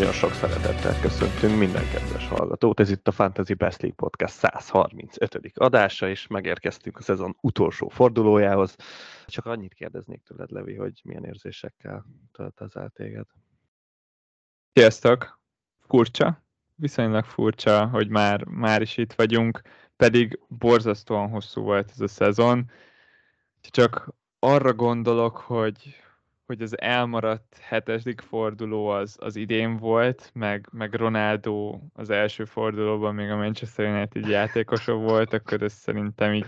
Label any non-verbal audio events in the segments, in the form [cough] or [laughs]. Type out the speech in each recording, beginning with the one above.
Nagyon sok szeretettel köszöntünk minden kedves hallgatót. Ez itt a Fantasy Best League Podcast 135. adása, és megérkeztünk a szezon utolsó fordulójához. Csak annyit kérdeznék tőled, Levi, hogy milyen érzésekkel tölt ez el téged. Sziasztok! Furcsa, viszonylag furcsa, hogy már, már is itt vagyunk, pedig borzasztóan hosszú volt ez a szezon. Csak arra gondolok, hogy, hogy az elmaradt hetedik forduló az, az idén volt, meg, meg Ronaldo az első fordulóban még a Manchester United játékosa volt, akkor ez szerintem így...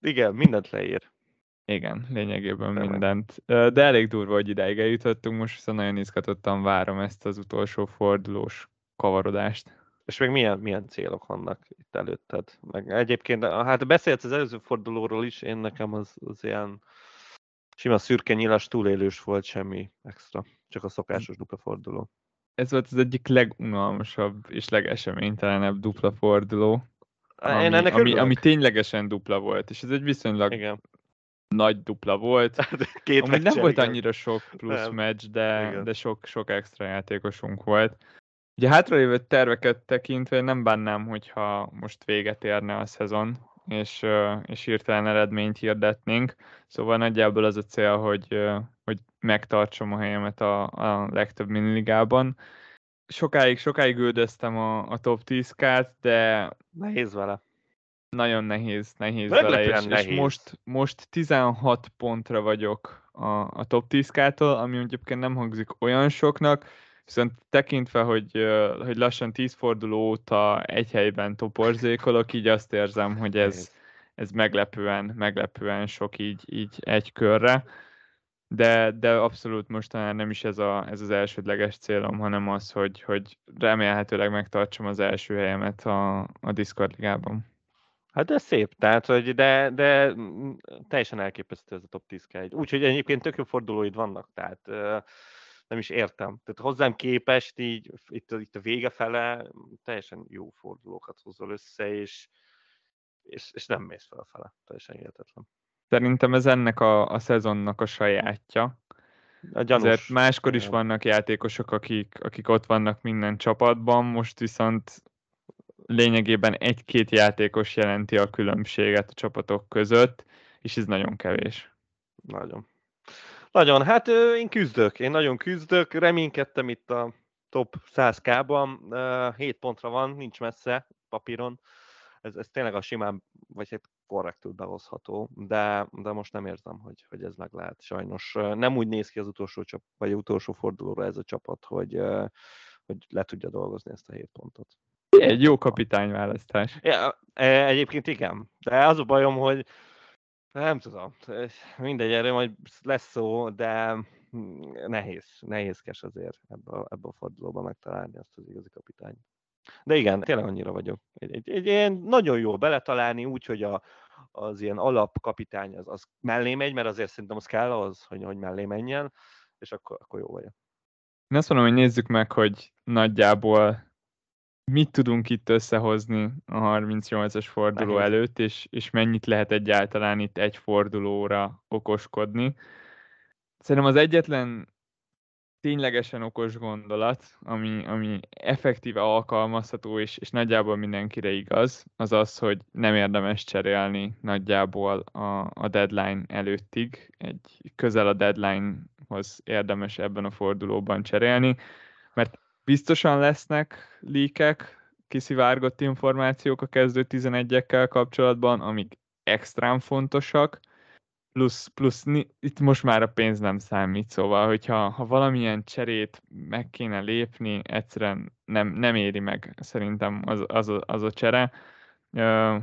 Igen, mindent leír. Igen, lényegében De mindent. De elég durva, hogy ideig eljutottunk, most viszont nagyon izgatottan várom ezt az utolsó fordulós kavarodást. És még milyen, milyen célok vannak itt előtted? Meg egyébként, hát beszélsz az előző fordulóról is, én nekem az, az ilyen sima szürke nyilas túlélős volt, semmi extra, csak a szokásos dupla forduló. Ez volt az egyik legunalmasabb és legeseménytelenebb dupla forduló, ami, Én ennek ami, ami ténylegesen dupla volt, és ez egy viszonylag Igen. nagy dupla volt. [laughs] Két ami nem volt annyira sok plusz nem. meccs, de, de sok, sok extra játékosunk volt. Ugye hátralévő terveket tekintve nem bánnám, hogyha most véget érne a szezon, és, és hirtelen eredményt hirdetnénk. Szóval nagyjából az a cél, hogy, hogy megtartsam a helyemet a, a legtöbb miniligában. Sokáig, sokáig üldöztem a, a top 10-kát, de... Nehéz vele. Nagyon nehéz, nehéz vele, és, nehéz. és most, most 16 pontra vagyok a, a top 10-kától, ami egyébként nem hangzik olyan soknak, Viszont tekintve, hogy, hogy lassan tíz forduló óta egy helyben toporzékolok, így azt érzem, hogy ez, ez meglepően, meglepően sok így, így egy körre. De, de abszolút mostanában nem is ez, a, ez az elsődleges célom, hanem az, hogy, hogy remélhetőleg megtartsam az első helyemet a, a Discord ligában. Hát de szép, tehát, hogy de, de teljesen elképesztő ez a top 10 Úgyhogy egyébként tök jó fordulóid vannak, tehát nem is értem. Tehát hozzám képest így itt, itt a vége fele teljesen jó fordulókat hozol össze, és, és, és nem mész felfele. Teljesen hihetetlen. Szerintem ez ennek a, a szezonnak a sajátja. A gyanús. Azért máskor is vannak játékosok, akik, akik ott vannak minden csapatban, most viszont lényegében egy-két játékos jelenti a különbséget a csapatok között, és ez nagyon kevés. Nagyon. Nagyon, hát én küzdök, én nagyon küzdök, reménykedtem itt a top 100k-ban, 7 pontra van, nincs messze papíron, ez, ez tényleg a simán, vagy egy hát korrektül behozható, de, de most nem érzem, hogy, hogy ez meg lehet. Sajnos nem úgy néz ki az utolsó, csap, vagy utolsó fordulóra ez a csapat, hogy, hogy le tudja dolgozni ezt a 7 pontot. Egy jó kapitányválasztás. Ja, e, egyébként igen, de az a bajom, hogy nem tudom, mindegy, erről majd lesz szó, de nehéz, nehézkes azért ebbe a, ebbe a fordulóba megtalálni azt az igazi kapitányt. De igen, tényleg annyira vagyok. Egy, egy, egy ilyen nagyon jó beletalálni, úgy, hogy a, az ilyen alapkapitány az, az mellé megy, mert azért szerintem az kell az, hogy, hogy mellé menjen, és akkor, akkor jó vagyok. Én azt mondom, hogy nézzük meg, hogy nagyjából mit tudunk itt összehozni a 38-as forduló Nehéz. előtt, és, és mennyit lehet egyáltalán itt egy fordulóra okoskodni. Szerintem az egyetlen ténylegesen okos gondolat, ami, ami effektíve alkalmazható, és, és nagyjából mindenkire igaz, az az, hogy nem érdemes cserélni nagyjából a, a deadline előttig. Egy közel a deadlinehoz érdemes ebben a fordulóban cserélni, mert biztosan lesznek líkek, kiszivárgott információk a kezdő 11-ekkel kapcsolatban, amik extrán fontosak, plusz, plusz itt most már a pénz nem számít, szóval, hogyha ha valamilyen cserét meg kéne lépni, egyszerűen nem, nem éri meg szerintem az, az, az a csere.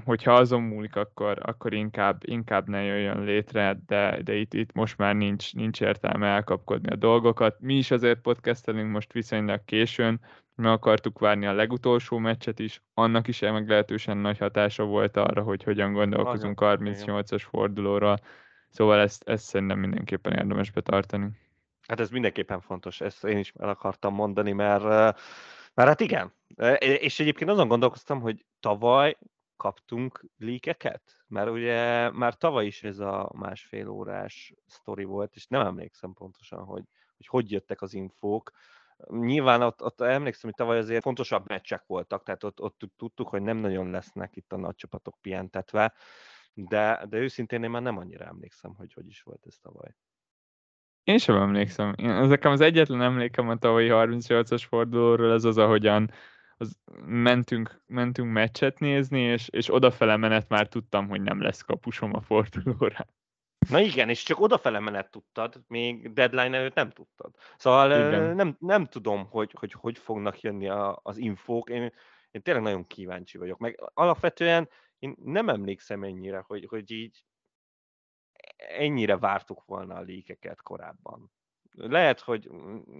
Hogyha azon múlik, akkor, akkor inkább, inkább ne jöjjön létre, de, de itt, itt most már nincs, nincs értelme elkapkodni a dolgokat. Mi is azért podcastelünk most viszonylag későn, meg akartuk várni a legutolsó meccset is, annak is meglehetősen nagy hatása volt arra, hogy hogyan gondolkozunk 38-as fordulóra, szóval ezt, ezt szerintem mindenképpen érdemes betartani. Hát ez mindenképpen fontos, ezt én is el akartam mondani, mert, mert hát igen, és egyébként azon gondolkoztam, hogy tavaly kaptunk líkeket? Mert ugye már tavaly is ez a másfél órás sztori volt, és nem emlékszem pontosan, hogy hogy, hogy jöttek az infók, Nyilván ott, ott emlékszem, hogy tavaly azért fontosabb meccsek voltak, tehát ott, ott tudtuk, hogy nem nagyon lesznek itt a nagy csapatok pihentetve, de, de őszintén én már nem annyira emlékszem, hogy hogy is volt ez tavaly. Én sem emlékszem. Én, nekem az egyetlen emlékem a tavalyi 38-as fordulóról, ez az, ahogyan az mentünk, mentünk meccset nézni, és, és odafele menet már tudtam, hogy nem lesz kapusom a fordulóra. Na igen, és csak odafele menet tudtad, még deadline előtt nem tudtad. Szóval igen. nem, nem tudom, hogy, hogy hogy fognak jönni a, az infók. Én, én tényleg nagyon kíváncsi vagyok. Meg alapvetően én nem emlékszem ennyire, hogy, hogy így ennyire vártuk volna a líkeket korábban. Lehet, hogy...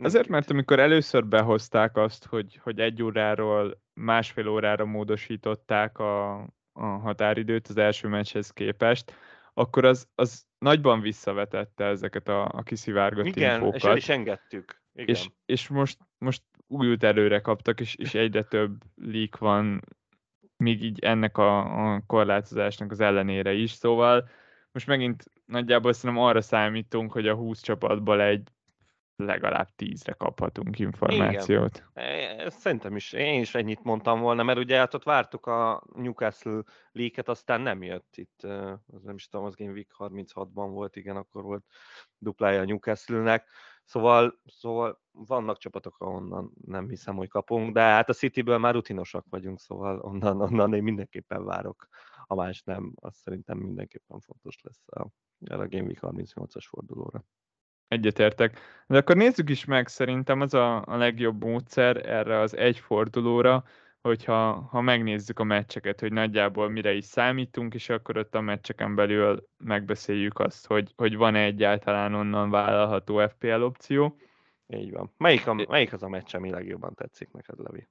Azért, mert amikor először behozták azt, hogy, hogy egy óráról másfél órára módosították a, a határidőt az első meccshez képest, akkor az, az nagyban visszavetette ezeket a, a kiszivárgott Igen, infókat. és el is engedtük. Igen. És, és most, most újult előre kaptak, és, és egyre több leak van, még így ennek a, a korlátozásnak az ellenére is, szóval most megint nagyjából szerintem arra számítunk, hogy a 20 csapatból egy legalább tízre kaphatunk információt. Igen. Szerintem is, én is ennyit mondtam volna, mert ugye hát ott vártuk a Newcastle leaket, aztán nem jött itt, az nem is tudom, az Game Week 36-ban volt, igen, akkor volt duplája a Newcastle-nek, szóval, szóval vannak csapatok, ahonnan nem hiszem, hogy kapunk, de hát a Cityből már rutinosak vagyunk, szóval onnan, onnan én mindenképpen várok, a más nem, az szerintem mindenképpen fontos lesz a, a Game Week 38-as fordulóra. Egyetértek. De akkor nézzük is meg, szerintem az a, a legjobb módszer erre az egy fordulóra, hogyha ha megnézzük a meccseket, hogy nagyjából mire is számítunk, és akkor ott a meccseken belül megbeszéljük azt, hogy, hogy van-e egyáltalán onnan vállalható FPL opció. Így van. Melyik, a, melyik az a meccs, ami legjobban tetszik neked, Levi?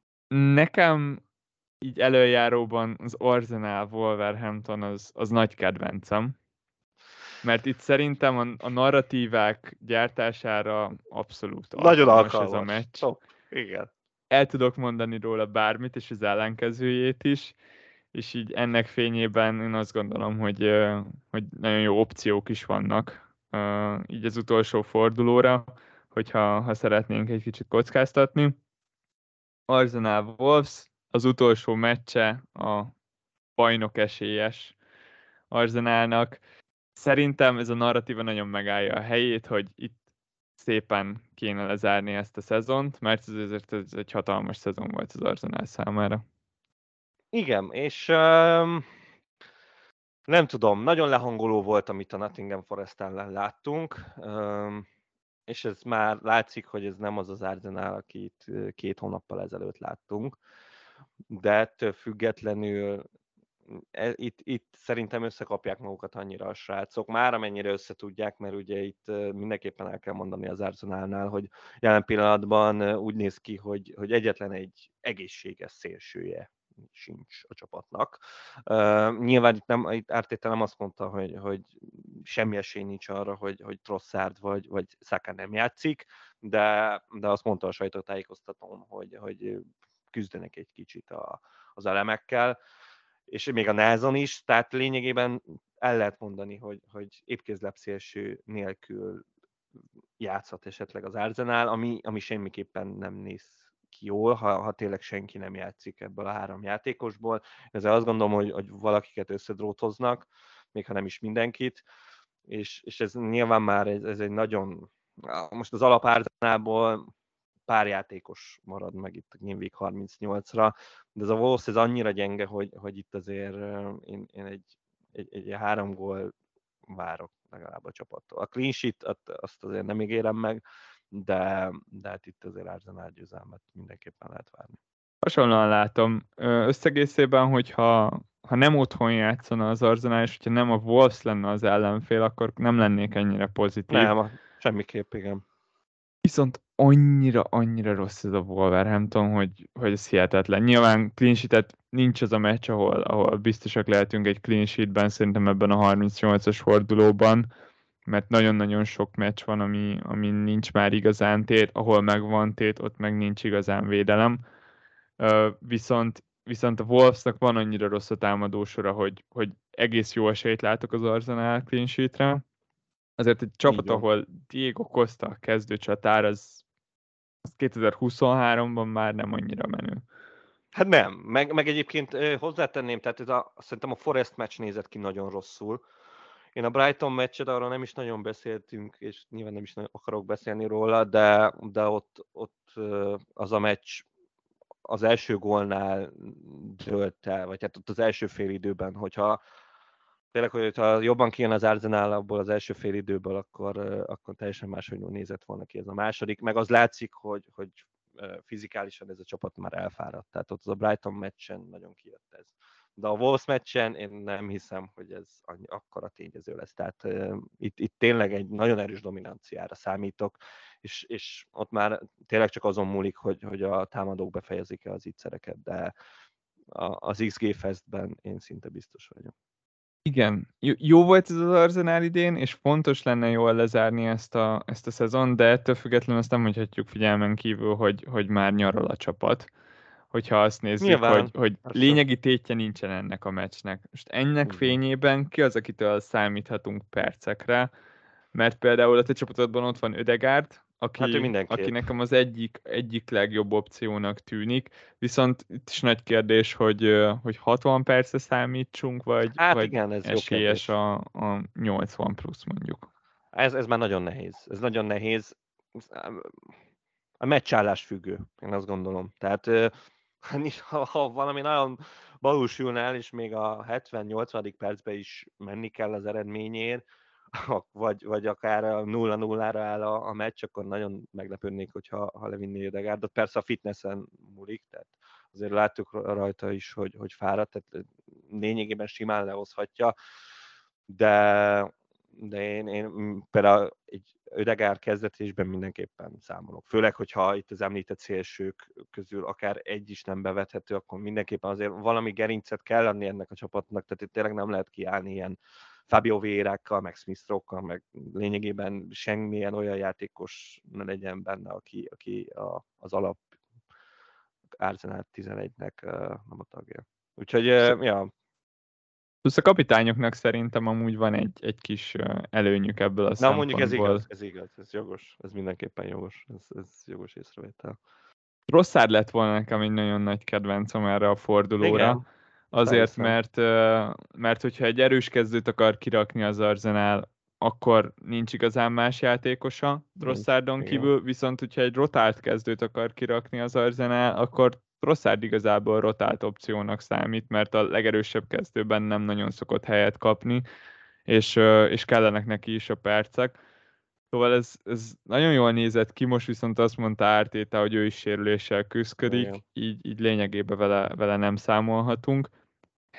Nekem így előjáróban az Arsenal Wolverhampton az, az nagy kedvencem mert itt szerintem a, a narratívák gyártására abszolút Nagyon alkalmas ez a meccs. Top. Igen. El tudok mondani róla bármit, és az ellenkezőjét is, és így ennek fényében én azt gondolom, hogy, hogy nagyon jó opciók is vannak így az utolsó fordulóra, hogyha ha szeretnénk egy kicsit kockáztatni. Arsenal Wolves, az utolsó meccse a bajnok esélyes Arsenalnak szerintem ez a narratíva nagyon megállja a helyét, hogy itt szépen kéne lezárni ezt a szezont, mert ez azért ez egy hatalmas szezon volt az Arsenal számára. Igen, és um, nem tudom, nagyon lehangoló volt, amit a Nottingham Forest ellen láttunk, um, és ez már látszik, hogy ez nem az az Arsenal, akit két hónappal ezelőtt láttunk, de ettől függetlenül itt, itt szerintem összekapják magukat annyira a srácok, már amennyire összetudják, mert ugye itt mindenképpen el kell mondani az Arsenalnál, hogy jelen pillanatban úgy néz ki, hogy, hogy egyetlen egy egészséges szélsője sincs a csapatnak. Uh, nyilván itt, nem, itt Ártétel nem azt mondta, hogy, hogy semmi esély nincs arra, hogy, hogy Trosszárd vagy, vagy Saka nem játszik, de, de azt mondta a sajtótájékoztatón, hogy, hogy küzdenek egy kicsit a, az elemekkel és még a názon is, tehát lényegében el lehet mondani, hogy, hogy épkézlep szélső nélkül játszhat esetleg az Arsenal, ami, ami semmiképpen nem néz ki jól, ha, ha tényleg senki nem játszik ebből a három játékosból. Ezzel azt gondolom, hogy, hogy valakiket összedrótoznak, még ha nem is mindenkit, és, és ez nyilván már ez, ez egy nagyon, most az alapárzánából pár játékos marad meg itt a Game Week 38-ra, de ez a Wolves ez annyira gyenge, hogy, hogy itt azért én, én egy, egy, egy, három gól várok legalább a csapattól. A clean sheet azt azért nem ígérem meg, de, de hát itt azért Arsenal győzelmet mindenképpen lehet várni. Hasonlóan látom. Összegészében, hogyha ha nem otthon játszana az Arsenal, és hogyha nem a Wolves lenne az ellenfél, akkor nem lennék ennyire pozitív. Nem, semmiképp, igen. Viszont annyira, annyira rossz ez a Wolverhampton, hogy, hogy ez hihetetlen. Nyilván clean sheet nincs az a meccs, ahol, ahol biztosak lehetünk egy clean sheetben, szerintem ebben a 38-as fordulóban, mert nagyon-nagyon sok meccs van, ami, ami nincs már igazán tét, ahol megvan tét, ott meg nincs igazán védelem. Uh, viszont, viszont a Wolvesnak van annyira rossz a támadósora, hogy, hogy egész jó esélyt látok az Arsenal clean sheetre, azért egy csapat, ahol Diego Costa kezdő csatár, az 2023-ban már nem annyira menő. Hát nem, meg, meg egyébként hozzátenném, tehát ez a, szerintem a Forest meccs nézett ki nagyon rosszul. Én a Brighton meccset arra nem is nagyon beszéltünk, és nyilván nem is akarok beszélni róla, de, de ott, ott az a meccs az első gólnál dőlt el, vagy hát ott az első fél időben, hogyha tényleg, hogyha jobban kijön az Arsenal abból az első fél időből, akkor, akkor teljesen máshogy nézett volna ki ez a második, meg az látszik, hogy, hogy fizikálisan ez a csapat már elfáradt. Tehát ott az a Brighton meccsen nagyon kijött ez. De a Wolves meccsen én nem hiszem, hogy ez annyi, akkora tényező lesz. Tehát uh, itt, itt tényleg egy nagyon erős dominanciára számítok, és, és ott már tényleg csak azon múlik, hogy, hogy a támadók befejezik-e az ígyszereket, de a, az XG Festben én szinte biztos vagyok. Igen, jó volt ez az Arsenal idén, és fontos lenne jól lezárni ezt a, ezt a szezon, de ettől függetlenül azt nem mondhatjuk figyelmen kívül, hogy, hogy már nyaral a csapat. Hogyha azt nézzük, Nyilván, hogy, hogy lényegi tétje nincsen ennek a meccsnek. Most ennek fényében ki az, akitől számíthatunk percekre, mert például a te csapatodban ott van Ödegárd, aki, hát aki nekem az egyik, egyik legjobb opciónak tűnik, viszont itt is nagy kérdés, hogy, hogy 60 percre számítsunk, vagy, hát vagy igen, ez esélyes a, a 80 plusz mondjuk. Ez, ez már nagyon nehéz. Ez nagyon nehéz. A meccsállás függő, én azt gondolom. Tehát [laughs] ha, ha valami nagyon valósulna el, és még a 70-80. percben is menni kell az eredményért, vagy, vagy akár 0-0-ra áll a, a meccs, akkor nagyon meglepődnék, hogyha ha levinné Ödegárdot. Persze a fitnessen múlik, tehát azért láttuk rajta is, hogy, hogy fáradt, tehát lényegében simán lehozhatja, de, de én, én például egy Ödegár kezdetésben mindenképpen számolok. Főleg, hogyha itt az említett szélsők közül akár egy is nem bevethető, akkor mindenképpen azért valami gerincet kell adni ennek a csapatnak, tehát itt tényleg nem lehet kiállni ilyen Fabio Vérákkal, meg Smith meg lényegében semmilyen olyan játékos ne legyen benne, aki, aki a, az alap Arsenal 11-nek nem a tagja. Úgyhogy, ja. Plusz a kapitányoknak szerintem amúgy van egy, egy kis előnyük ebből a Na, mondjuk ez igaz, ez igaz, ez jogos, ez mindenképpen jogos, ez, ez jogos észrevétel. Rosszár lett volna nekem egy nagyon nagy kedvencem erre a fordulóra. Igen. Azért, mert, mert hogyha egy erős kezdőt akar kirakni az Arsenal, akkor nincs igazán más játékosa Drosszardon kívül, viszont hogyha egy rotált kezdőt akar kirakni az Arsenal, akkor Trosszárd igazából rotált opciónak számít, mert a legerősebb kezdőben nem nagyon szokott helyet kapni, és, és kellenek neki is a percek. Szóval ez, ez nagyon jól nézett ki, most viszont azt mondta Ártéta, hogy ő is sérüléssel küzdik, így, így lényegében vele, vele nem számolhatunk.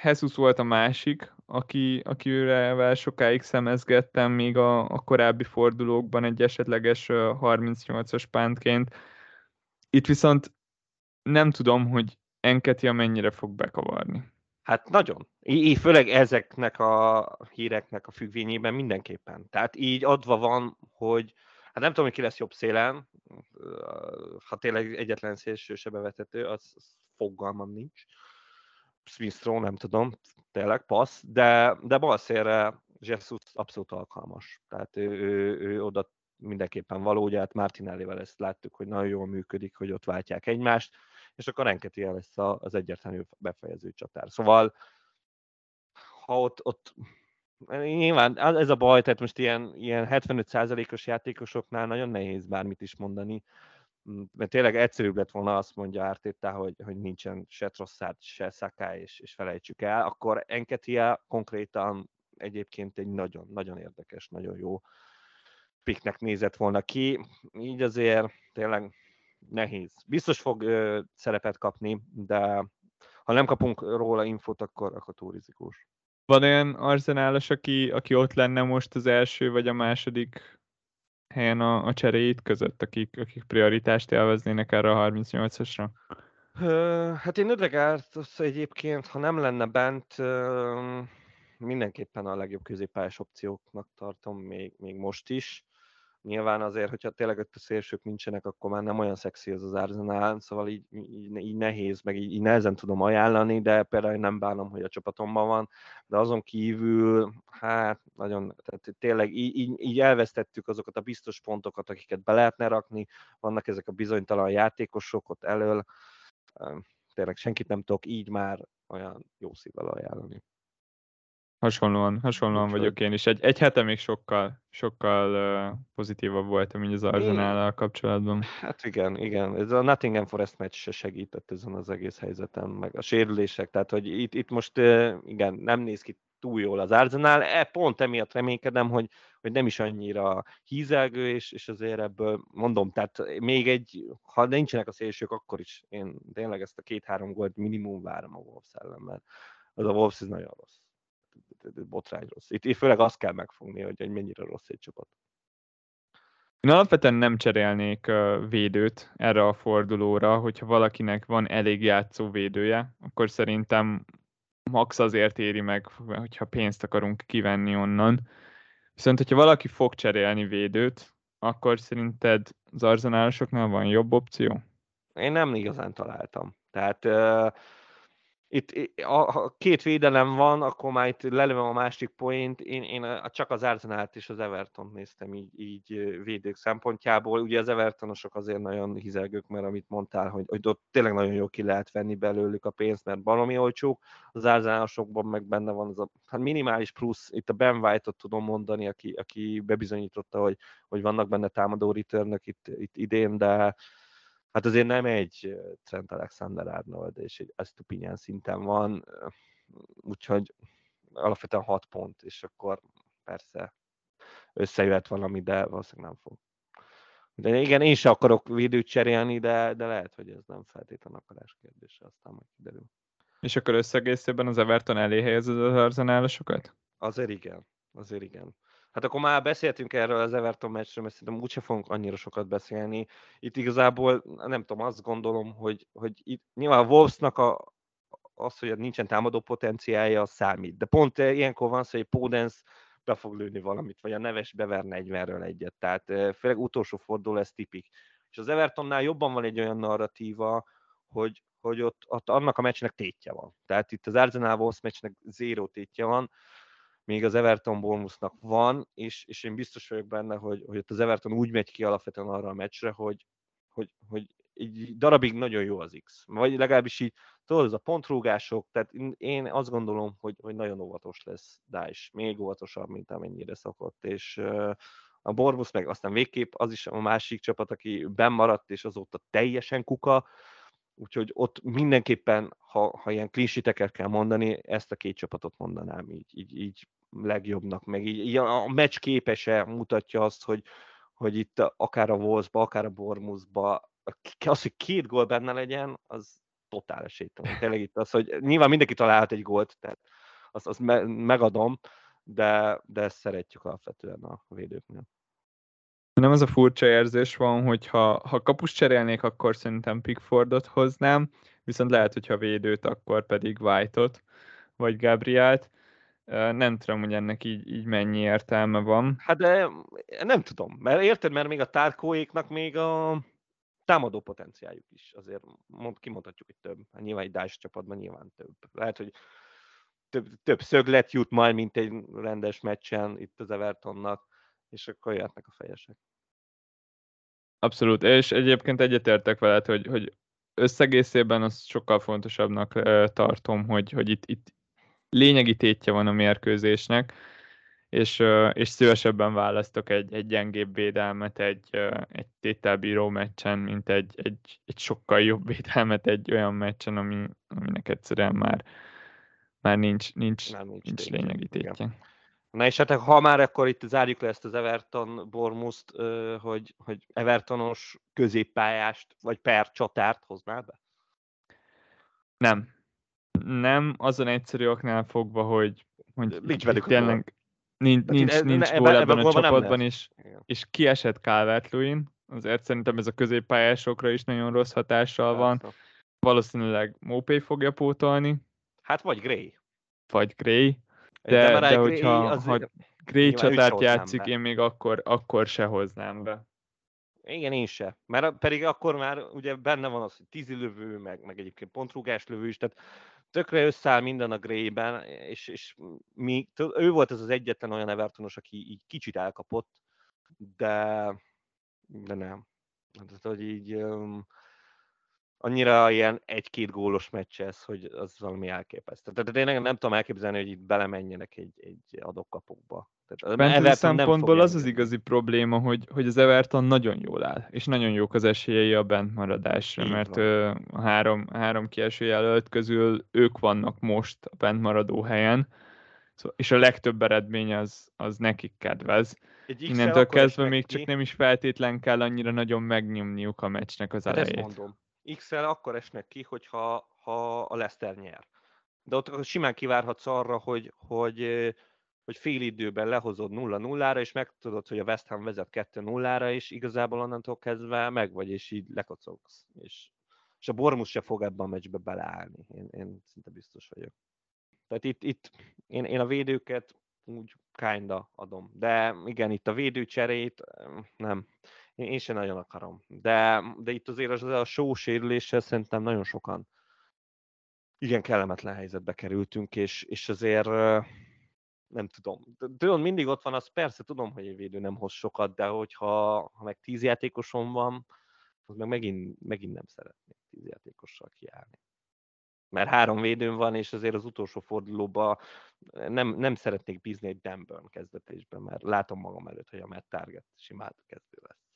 Jesus volt a másik, aki, akivel sokáig szemezgettem még a, a korábbi fordulókban egy esetleges 38-as pántként. Itt viszont nem tudom, hogy Enketia mennyire fog bekavarni. Hát nagyon. Így, főleg ezeknek a híreknek a függvényében mindenképpen. Tehát így adva van, hogy hát nem tudom, hogy ki lesz jobb szélen, ha tényleg egyetlen szélső se az, az fogalmam nincs. Smith nem tudom, tényleg passz, de, de balszélre Jesus abszolút alkalmas. Tehát ő, ő, ő oda mindenképpen való, ugye hát Martinellivel ezt láttuk, hogy nagyon jól működik, hogy ott váltják egymást, és akkor Enketia lesz az egyértelmű befejező csatár. Szóval, ha ott, ott nyilván ez a baj, tehát most ilyen, ilyen 75%-os játékosoknál nagyon nehéz bármit is mondani, mert tényleg egyszerűbb lett volna azt mondja Ártétá, hogy, hogy nincsen se Trosszát, se Szaká, és, és felejtsük el, akkor Enketia konkrétan egyébként egy nagyon, nagyon érdekes, nagyon jó piknek nézett volna ki, így azért tényleg nehéz. Biztos fog ö, szerepet kapni, de ha nem kapunk róla infót, akkor, akkor túl rizikós. Van olyan arzenálos, aki, aki ott lenne most az első vagy a második helyen a, a cseréit között, akik, akik prioritást élveznének erre a 38-asra? Hát én Ödegárt egyébként, ha nem lenne bent, mindenképpen a legjobb középpályás opcióknak tartom, még, még most is. Nyilván azért, hogyha tényleg ott a szélsők nincsenek, akkor már nem olyan szexi ez az Arsenal, szóval így, így, így nehéz, meg így, így nehezen tudom ajánlani, de például én nem bánom, hogy a csapatomban van, de azon kívül, hát nagyon, tehát tényleg így, így, így elvesztettük azokat a biztos pontokat, akiket be lehetne rakni, vannak ezek a bizonytalan játékosok ott elől, tényleg senkit nem tudok így már olyan jó szívvel ajánlani. Hasonlóan, hasonlóan Úgy vagyok én is. Egy, egy hete még sokkal, sokkal uh, pozitívabb voltam így az arzenál kapcsolatban. Hát igen, igen. Ez a Nottingham Forest meccs se segített ezen az egész helyzeten, meg a sérülések, tehát hogy itt, itt most uh, igen, nem néz ki túl jól az Arsenal, e, pont emiatt reménykedem, hogy, hogy nem is annyira hízelgő, és, és azért ebből mondom, tehát még egy, ha nincsenek a szélsők, akkor is én tényleg ezt a két-három gólt minimum várom a Wolves ellen, mert az a Wolves ez nagyon rossz botrány rossz. Itt, itt főleg azt kell megfogni, hogy, hogy mennyire rossz egy csapat. Én alapvetően nem cserélnék védőt erre a fordulóra, hogyha valakinek van elég játszó védője, akkor szerintem max azért éri meg, hogyha pénzt akarunk kivenni onnan. Viszont, hogyha valaki fog cserélni védőt, akkor szerinted az arzenálosoknál van jobb opció? Én nem igazán találtam. Tehát uh, itt ha két védelem van, akkor már itt lelövöm a másik point. Én, én csak az Arsenal-t és az Everton néztem így, így védők szempontjából. Ugye az Evertonosok azért nagyon hizelgők, mert amit mondtál, hogy, hogy ott tényleg nagyon jó ki lehet venni belőlük a pénzt, mert baromi olcsók. Az Arsenalosokban meg benne van az a hát minimális plusz. Itt a Ben White-ot tudom mondani, aki, aki bebizonyította, hogy, hogy vannak benne támadó returnök itt, itt idén, de hát azért nem egy Trent Alexander-Arnold, és egy Estupinian szinten van, úgyhogy alapvetően 6 pont, és akkor persze összejöhet valami, de valószínűleg nem fog. De igen, én sem akarok védőt cserélni, de, de lehet, hogy ez nem feltétlenül akarás kérdése, aztán majd kiderül. És akkor összegészében az Everton elé helyezed az arzenálosokat? Azért igen, azért igen. Hát akkor már beszéltünk erről az Everton meccsről, mert szerintem úgyse fogunk annyira sokat beszélni. Itt igazából, nem tudom, azt gondolom, hogy, hogy itt nyilván a Wolvesnak a, az, hogy nincsen támadó potenciálja, az számít. De pont ilyenkor van szó, hogy Podence be fog lőni valamit, vagy a neves bever 40-ről egyet. Tehát főleg utolsó forduló ez tipik. És az Evertonnál jobban van egy olyan narratíva, hogy, hogy ott, ott annak a meccsnek tétje van. Tehát itt az Arsenal Wolves meccsnek zéró tétje van, még az Everton Bournemouthnak van, és, és én biztos vagyok benne, hogy, hogy ott az Everton úgy megy ki alapvetően arra a meccsre, hogy, hogy, hogy egy darabig nagyon jó az X. Vagy legalábbis így, tudod, ez a pontrúgások, tehát én azt gondolom, hogy, hogy nagyon óvatos lesz Daesh, még óvatosabb, mint amennyire szokott, és a Bournemouth meg aztán végképp az is a másik csapat, aki bennmaradt, és azóta teljesen kuka, Úgyhogy ott mindenképpen, ha, ha ilyen klinsiteket kell mondani, ezt a két csapatot mondanám így, így, így legjobbnak, meg így, így a meccs képese mutatja azt, hogy, hogy itt akár a Wolvesba, akár a Bormusba, az, hogy két gól benne legyen, az totál esélytelen. Tényleg itt az, hogy nyilván mindenki találhat egy gólt, tehát azt, azt me- megadom, de, de ezt szeretjük alapvetően a védőknél. Nem az a furcsa érzés van, hogy ha, ha kapus cserélnék, akkor szerintem Pickfordot hoznám, viszont lehet, hogyha védőt, akkor pedig White-ot, vagy Gabrielt. Nem tudom, hogy ennek így, így mennyi értelme van. Hát de nem tudom, mert érted, mert még a tárkóéknak még a támadó potenciáljuk is. Azért mond, kimondhatjuk, hogy több. Hát nyilván egy Dice csapatban nyilván több. Lehet, hogy több, több szöglet jut majd, mint egy rendes meccsen itt az Evertonnak, és akkor jöhetnek a fejesek. Abszolút, és egyébként egyetértek veled, hogy, hogy összegészében az sokkal fontosabbnak tartom, hogy, hogy itt, itt lényegi tétje van a mérkőzésnek, és, és szívesebben választok egy, egy gyengébb védelmet egy, egy tételbíró meccsen, mint egy, egy, egy sokkal jobb [laughs] védelmet egy olyan meccsen, ami, aminek egyszerűen már, már nincs, nincs, nincs, nincs lényegi tétje. Igen. Na és hát ha már akkor itt zárjuk le ezt az Everton Bormuszt, hogy, hogy Evertonos középpályást, vagy per csatárt hoznál be? Nem. Nem, azon egyszerű oknál fogva, hogy, hogy nincs velük tényleg nincs, nincs, nincs gól ebben a csapatban, és, és kiesett calvert azért szerintem ez a középpályásokra is nagyon rossz hatással van. Valószínűleg Mopé fogja pótolni. Hát vagy Gray. Vagy Gray de, de, de hogyha az... ha Gray csatát játszik, be. én még akkor, akkor se hoznám be. Igen, én se. Mert pedig akkor már ugye benne van az, hogy tízilövő, meg, meg egyébként pontrúgás lövő is, tehát tökre összeáll minden a Gray-ben, és, és mi, ő volt ez az egyetlen olyan Evertonos, aki így kicsit elkapott, de, de nem. Tehát, hogy így um, annyira ilyen egy-két gólos meccs ez, hogy az valami elképesztő. Tehát én nem, tudom elképzelni, hogy itt belemenjenek egy, egy adok-kapokba. Bentő szempontból az az igazi probléma, hogy, hogy az Everton nagyon jól áll, és nagyon jók az esélyei a bentmaradásra, Így mert ö, a három, három kieső jelölt közül ők vannak most a bentmaradó helyen, szóval, és a legtöbb eredmény az, az nekik kedvez. Innentől kezdve még csak nem is feltétlen kell annyira nagyon megnyomniuk a meccsnek az hát elejét. Ezt mondom. X-el akkor esnek ki, hogyha ha a Leicester nyer. De ott simán kivárhatsz arra, hogy, hogy hogy fél időben lehozod 0-0-ra, és megtudod, hogy a West Ham vezet 2-0-ra, és igazából onnantól kezdve meg vagy, és így lekocogsz. És, és a Bormus se fog ebben a meccsbe beleállni. Én, én szinte biztos vagyok. Tehát itt, itt én, én a védőket úgy kinda adom. De igen, itt a védőcserét nem. Én, sem nagyon akarom. De, de itt azért az a show sérüléssel szerintem nagyon sokan igen kellemetlen helyzetbe kerültünk, és, és azért nem tudom. Tudom, mindig ott van az, persze tudom, hogy egy védő nem hoz sokat, de hogyha ha meg tíz játékosom van, az meg megint, megint nem szeretnék tíz játékossal kiállni. Mert három védőm van, és azért az utolsó fordulóban nem, nem szeretnék bízni egy Denburn kezdetésben, mert látom magam előtt, hogy a Matt Target simán kezdő lesz.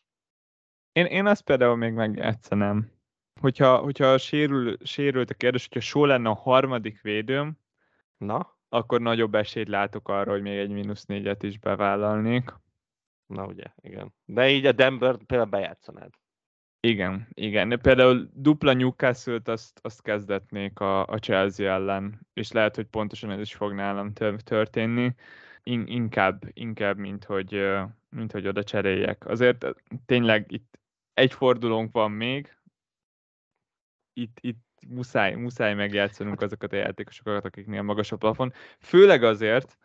Én, én azt például még megjátszanám. Hogyha, hogyha sérül, sérült a kérdés, hogyha só lenne a harmadik védőm, Na? akkor nagyobb esélyt látok arra, hogy még egy mínusz négyet is bevállalnék. Na ugye, igen. De így a Denver például bejátszanád. Igen, igen. Például dupla Newcastle-t azt, azt kezdetnék a, a Chelsea ellen, és lehet, hogy pontosan ez is fog nálam történni. In, inkább, inkább, mint hogy, mint hogy oda cseréljek. Azért tényleg itt egy fordulónk van még, itt, itt muszáj, muszáj megjátszanunk azokat a játékosokat, akiknél magas a plafon. Főleg azért,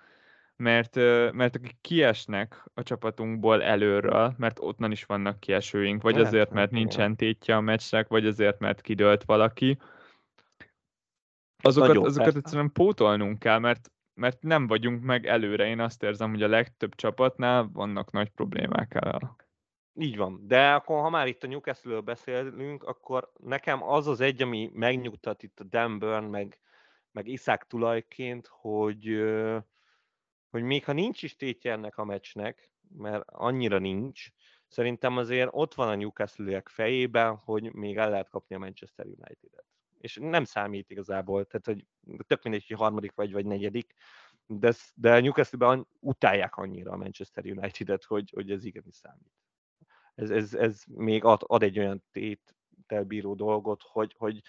mert, mert akik kiesnek a csapatunkból előről, mert onnan is vannak kiesőink, vagy Lehet, azért, mert nincsen tétje a meccsnek, vagy azért, mert kidőlt valaki, azokat, azokat egyszerűen pótolnunk kell, mert, mert nem vagyunk meg előre. Én azt érzem, hogy a legtöbb csapatnál vannak nagy problémák el. Így van, de akkor ha már itt a Newcastle-ről beszélünk, akkor nekem az az egy, ami megnyugtat itt a Dan Burn, meg, meg Iszák tulajként, hogy, hogy még ha nincs is tétje ennek a meccsnek, mert annyira nincs, szerintem azért ott van a newcastle fejében, hogy még el lehet kapni a Manchester United-et. És nem számít igazából, tehát hogy tök mindegy, hogy harmadik vagy, vagy negyedik, de, de Newcastle-ben utálják annyira a Manchester United-et, hogy, hogy ez igenis számít ez, ez, ez még ad, ad egy olyan téttel bíró dolgot, hogy, hogy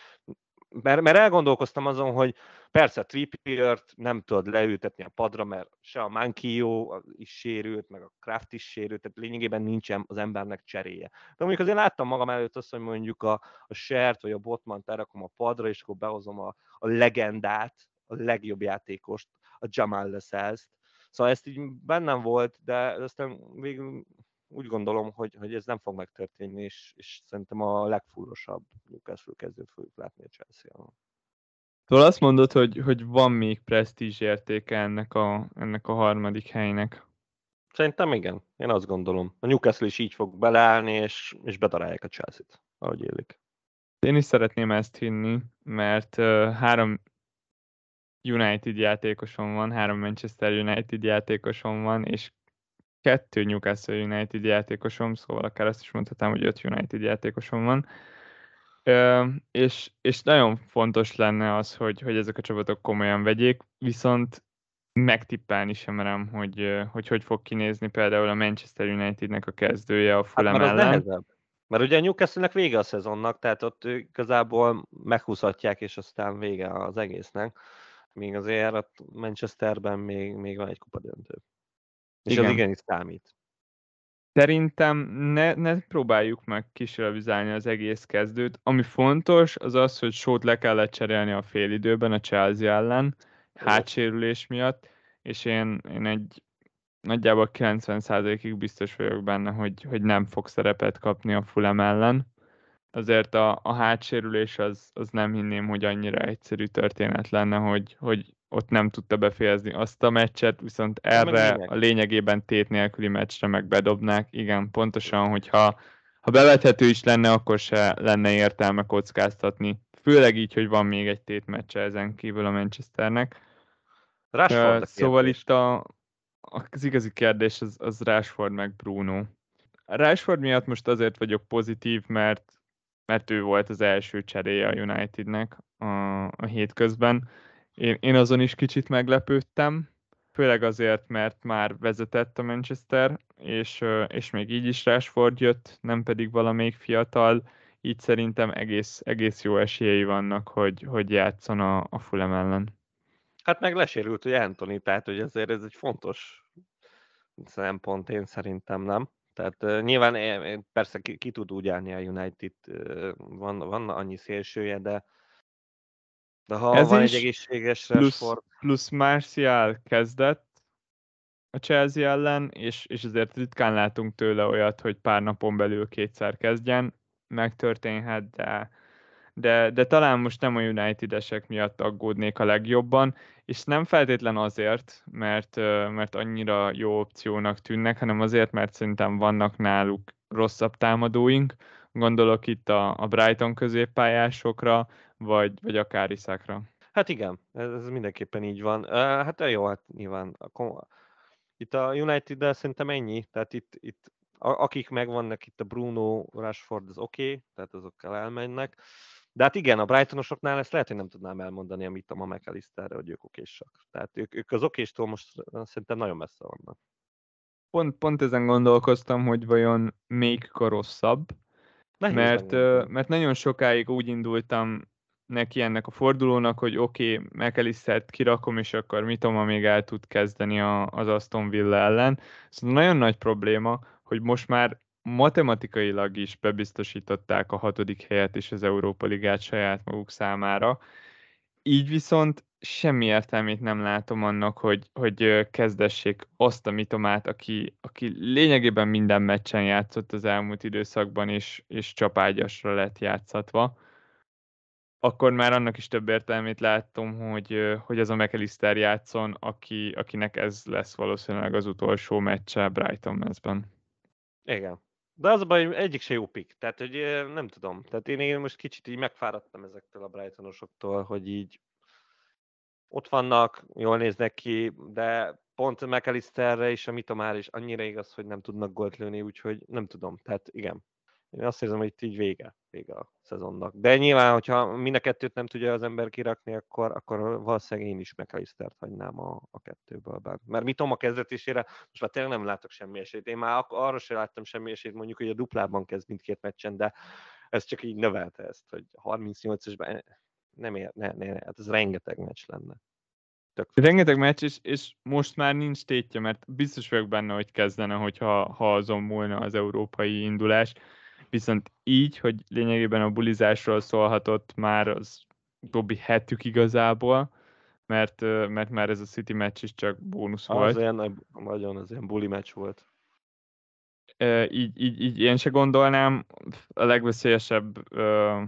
mert, mert elgondolkoztam azon, hogy persze Trippier-t nem tudod leültetni a padra, mert se a Mankio is sérült, meg a Kraft is sérült, tehát lényegében nincsen az embernek cseréje. De mondjuk azért láttam magam előtt azt, hogy mondjuk a, a Sert vagy a Botman elrakom a padra, és akkor behozom a, a legendát, a legjobb játékost, a Jamal Lascelles-t. Szóval ezt így bennem volt, de aztán végül úgy gondolom, hogy, hogy ez nem fog megtörténni, és, és szerintem a legfullosabb Newcastle kezdőt fogjuk látni a Chelsea-on. Szóval azt mondod, hogy, hogy van még presztízs értéke ennek a, ennek a harmadik helynek. Szerintem igen, én azt gondolom. A Newcastle is így fog beleállni, és, és bedarálják a Chelsea-t, ahogy élik. Én is szeretném ezt hinni, mert uh, három United játékosom van, három Manchester United játékosom van, és kettő Newcastle United játékosom, szóval akár ezt is mondhatnám, hogy öt United játékosom van. Ö, és, és nagyon fontos lenne az, hogy, hogy ezek a csapatok komolyan vegyék, viszont megtippelni sem merem, hogy, hogy hogy fog kinézni például a Manchester Unitednek a kezdője a Fulham hát, ellen. Nehezebb. Mert ugye a Newcastle-nek vége a szezonnak, tehát ott igazából meghúzhatják, és aztán vége az egésznek. Míg azért a Manchesterben még, még van egy kupa döntő. És Igen. az igenis számít. Szerintem ne, ne próbáljuk meg kisrevizálni az egész kezdőt. Ami fontos, az az, hogy sót le kellett cserélni a félidőben a Chelsea ellen, hátsérülés miatt, és én, én egy nagyjából 90%-ig biztos vagyok benne, hogy, hogy nem fog szerepet kapni a Fulham ellen. Azért a, a hátsérülés az, az nem hinném, hogy annyira egyszerű történet lenne, hogy, hogy ott nem tudta befejezni azt a meccset, viszont erre a lényegében tét nélküli meccsre meg bedobnák. Igen, pontosan, hogyha ha bevethető is lenne, akkor se lenne értelme kockáztatni. Főleg így, hogy van még egy tét meccse ezen kívül a Manchesternek. Rashford uh, szóval itt a, az igazi kérdés az, az Rashford meg Bruno. A Rashford miatt most azért vagyok pozitív, mert mert ő volt az első cseréje a Unitednek a, a hétközben. Én, én azon is kicsit meglepődtem, főleg azért, mert már vezetett a Manchester, és, és még így is Rashford jött, nem pedig valamelyik fiatal, így szerintem egész, egész jó esélyei vannak, hogy, hogy játszon a, a Fulham ellen. Hát meg lesérült, hogy Anthony, tehát hogy ezért ez egy fontos szempont, én szerintem nem. Tehát uh, nyilván persze ki, ki tud úgy állni a United, van, van annyi szélsője, de de ha Ez van egy egészséges plusz, Rashford... Plusz Martial kezdett a Chelsea ellen, és, és azért ritkán látunk tőle olyat, hogy pár napon belül kétszer kezdjen. Megtörténhet, de de, de talán most nem a United-esek miatt aggódnék a legjobban, és nem feltétlen azért, mert, mert annyira jó opciónak tűnnek, hanem azért, mert szerintem vannak náluk rosszabb támadóink, gondolok itt a, a Brighton középpályásokra, vagy, vagy akár Iszakra. Hát igen, ez, ez mindenképpen így van. Uh, hát jó, hát nyilván a, itt a United-del szerintem ennyi, tehát itt, itt akik megvannak itt a Bruno, Rashford, az oké, okay, tehát azokkal elmennek. De hát igen, a Brightonosoknál ezt lehet, hogy nem tudnám elmondani, amit a ma McAllisterre, hogy ők okésak. Tehát ők, ők az okéstól most szerintem nagyon messze vannak. Pont, pont ezen gondolkoztam, hogy vajon még rosszabb, Nehéz mert, mert nagyon sokáig úgy indultam neki ennek a fordulónak, hogy oké, okay, McAllistert kirakom, és akkor Mitoma még el tud kezdeni a, az Aston Villa ellen. Szóval nagyon nagy probléma, hogy most már matematikailag is bebiztosították a hatodik helyet és az Európa Ligát saját maguk számára. Így viszont semmi értelmét nem látom annak, hogy, hogy kezdessék azt a mitomát, aki, aki lényegében minden meccsen játszott az elmúlt időszakban, és, és csapágyasra lett játszatva. Akkor már annak is több értelmét láttam, hogy, hogy az a McAllister játszon, aki, akinek ez lesz valószínűleg az utolsó meccse Brighton mezben. Igen. De az a baj, hogy egyik se jó pick. Tehát, hogy nem tudom. Tehát én, én most kicsit így megfáradtam ezektől a Brightonosoktól, hogy így ott vannak, jól néznek ki, de pont McAllisterre és a Mitomár is annyira igaz, hogy nem tudnak gólt lőni, úgyhogy nem tudom. Tehát igen, én azt érzem, hogy itt így vége, vége a szezonnak. De nyilván, hogyha mind a kettőt nem tudja az ember kirakni, akkor, akkor valószínűleg én is McAllistert hagynám a, a kettőből. Bár. Mert mit a kezdetésére, most már tényleg nem látok semmi esélyt. Én már arra sem láttam semmi esélyt, mondjuk, hogy a duplában kezd mindkét meccsen, de ez csak így növelte ezt, hogy 38-esben nem ér, ne, ne, hát ez rengeteg meccs lenne. Tök rengeteg meccs, és, és most már nincs tétje, mert biztos vagyok benne, hogy kezdene, hogyha ha azon múlna az európai indulás viszont így, hogy lényegében a bulizásról szólhatott már az utóbbi hetük igazából, mert, mert már ez a City meccs is csak bónusz az volt. Az ilyen, nagyon az ilyen buli meccs volt. így, így, így én se gondolnám, a legveszélyesebb uh,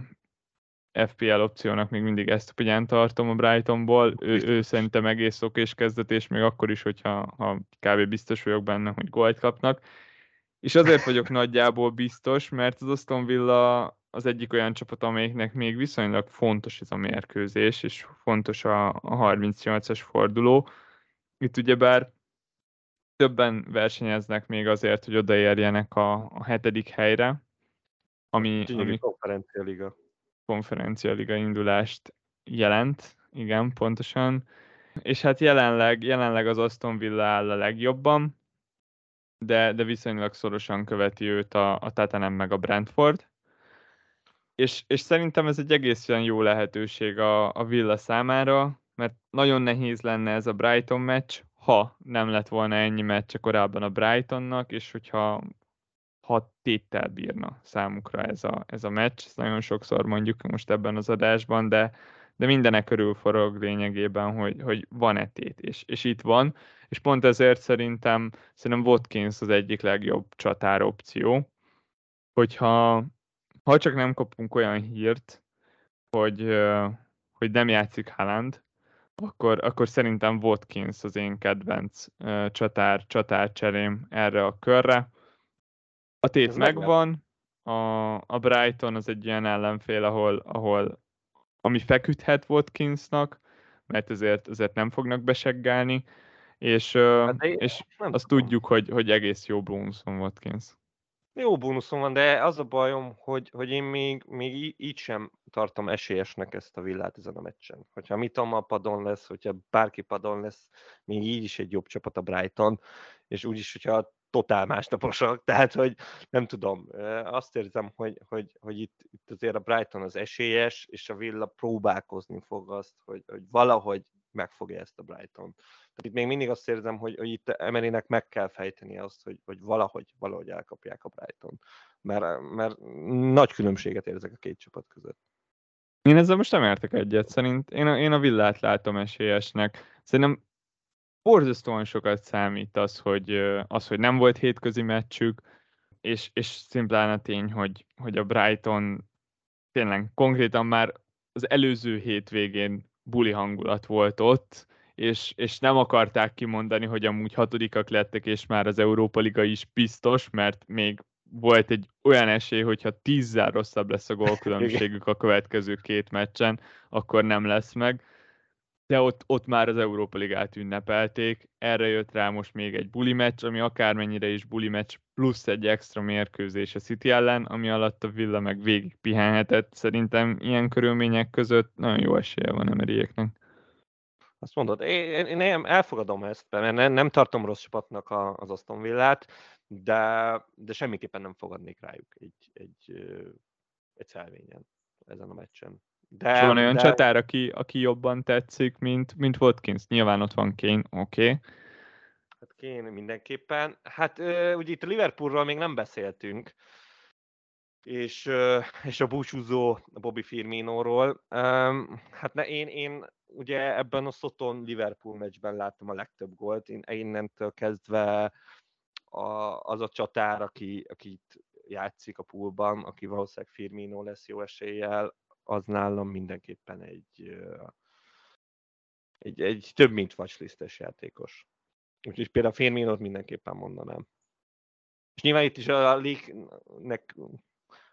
FPL opciónak még mindig ezt a tartom a Brightonból. Ő, ő szerintem egész és kezdetés, még akkor is, hogyha ha kb. biztos vagyok benne, hogy gólt kapnak. És azért vagyok nagyjából biztos, mert az Aston Villa az egyik olyan csapat, amelyiknek még viszonylag fontos ez a mérkőzés, és fontos a, a 38-as forduló. Itt ugyebár többen versenyeznek még azért, hogy odaérjenek a, a hetedik helyre, ami, ami konferencialiga. konferencialiga indulást jelent, igen, pontosan. És hát jelenleg, jelenleg az Aston Villa áll a legjobban, de, de viszonylag szorosan követi őt a, a Tottenham meg a Brentford. És, és szerintem ez egy egészen jó lehetőség a, a Villa számára, mert nagyon nehéz lenne ez a Brighton meccs, ha nem lett volna ennyi meccs korábban a Brightonnak, és hogyha ha téttel bírna számukra ez a, ez a meccs. Ezt nagyon sokszor mondjuk most ebben az adásban, de, de mindenek körül forog lényegében, hogy, hogy van-e tét, és, és itt van, és pont ezért szerintem, szerintem Watkins az egyik legjobb csatár opció, hogyha ha csak nem kapunk olyan hírt, hogy, hogy nem játszik Haaland, akkor, akkor szerintem Watkins az én kedvenc csatár, csatár cserém erre a körre. A tét Ez megvan, a, a Brighton az egy ilyen ellenfél, ahol, ahol ami feküdhet Watkinsnak, mert ezért, ezért nem fognak beseggálni, és, hát és azt tudom. tudjuk, hogy, hogy egész jó bónuszon Watkins. Jó bónuszom van, de az a bajom, hogy, hogy én még, még így sem tartom esélyesnek ezt a villát ezen a meccsen. Hogyha Mitoma padon lesz, hogyha bárki padon lesz, még így is egy jobb csapat a Brighton, és úgyis, hogyha totál másnaposak, [laughs] tehát hogy nem tudom, azt érzem, hogy, hogy, hogy itt, itt azért a Brighton az esélyes, és a Villa próbálkozni fog azt, hogy, hogy valahogy megfogja ezt a Brighton. Tehát itt még mindig azt érzem, hogy, hogy itt Emerynek meg kell fejteni azt, hogy, hogy valahogy, valahogy elkapják a Brighton. Mert, mert nagy különbséget érzek a két csapat között. Én ezzel most nem értek egyet, szerint én a, én a villát látom esélyesnek. Szerintem borzasztóan sokat számít az, hogy, az, hogy nem volt hétközi meccsük, és, és szimplán a tény, hogy, hogy a Brighton tényleg konkrétan már az előző hétvégén buli hangulat volt ott, és, és nem akarták kimondani, hogy amúgy hatodikak lettek, és már az Európa Liga is biztos, mert még volt egy olyan esély, hogyha tízzel rosszabb lesz a gólkülönbségük [laughs] a következő két meccsen, akkor nem lesz meg de ott, ott már az Európa Ligát ünnepelték, erre jött rá most még egy buli meccs, ami akármennyire is buli meccs, plusz egy extra mérkőzés a City ellen, ami alatt a Villa meg végig pihenhetett. Szerintem ilyen körülmények között nagyon jó esélye van Emeryéknek. Azt mondod, én, én, én elfogadom ezt, mert nem, nem tartom rossz csapatnak az Aston Villát, de, de semmiképpen nem fogadnék rájuk egy, egy, egy szelvényen ezen a meccsen. De, És van olyan de... csatár, aki, aki jobban tetszik, mint, mint Watkins. Nyilván ott van Kane, oké. Okay. Hát Kane mindenképpen. Hát ugye itt a Liverpoolról még nem beszéltünk, és, és a búcsúzó Bobby Firmino-ról. Hát ne, én, én ugye ebben a Soton Liverpool meccsben láttam a legtöbb gólt. Én innentől kezdve a, az a csatár, aki, aki itt játszik a poolban, aki valószínűleg Firmino lesz jó eséllyel, az nálam mindenképpen egy, egy, egy több mint watchlistes játékos. Úgyhogy például Firminót mindenképpen mondanám. És nyilván itt is a League-nek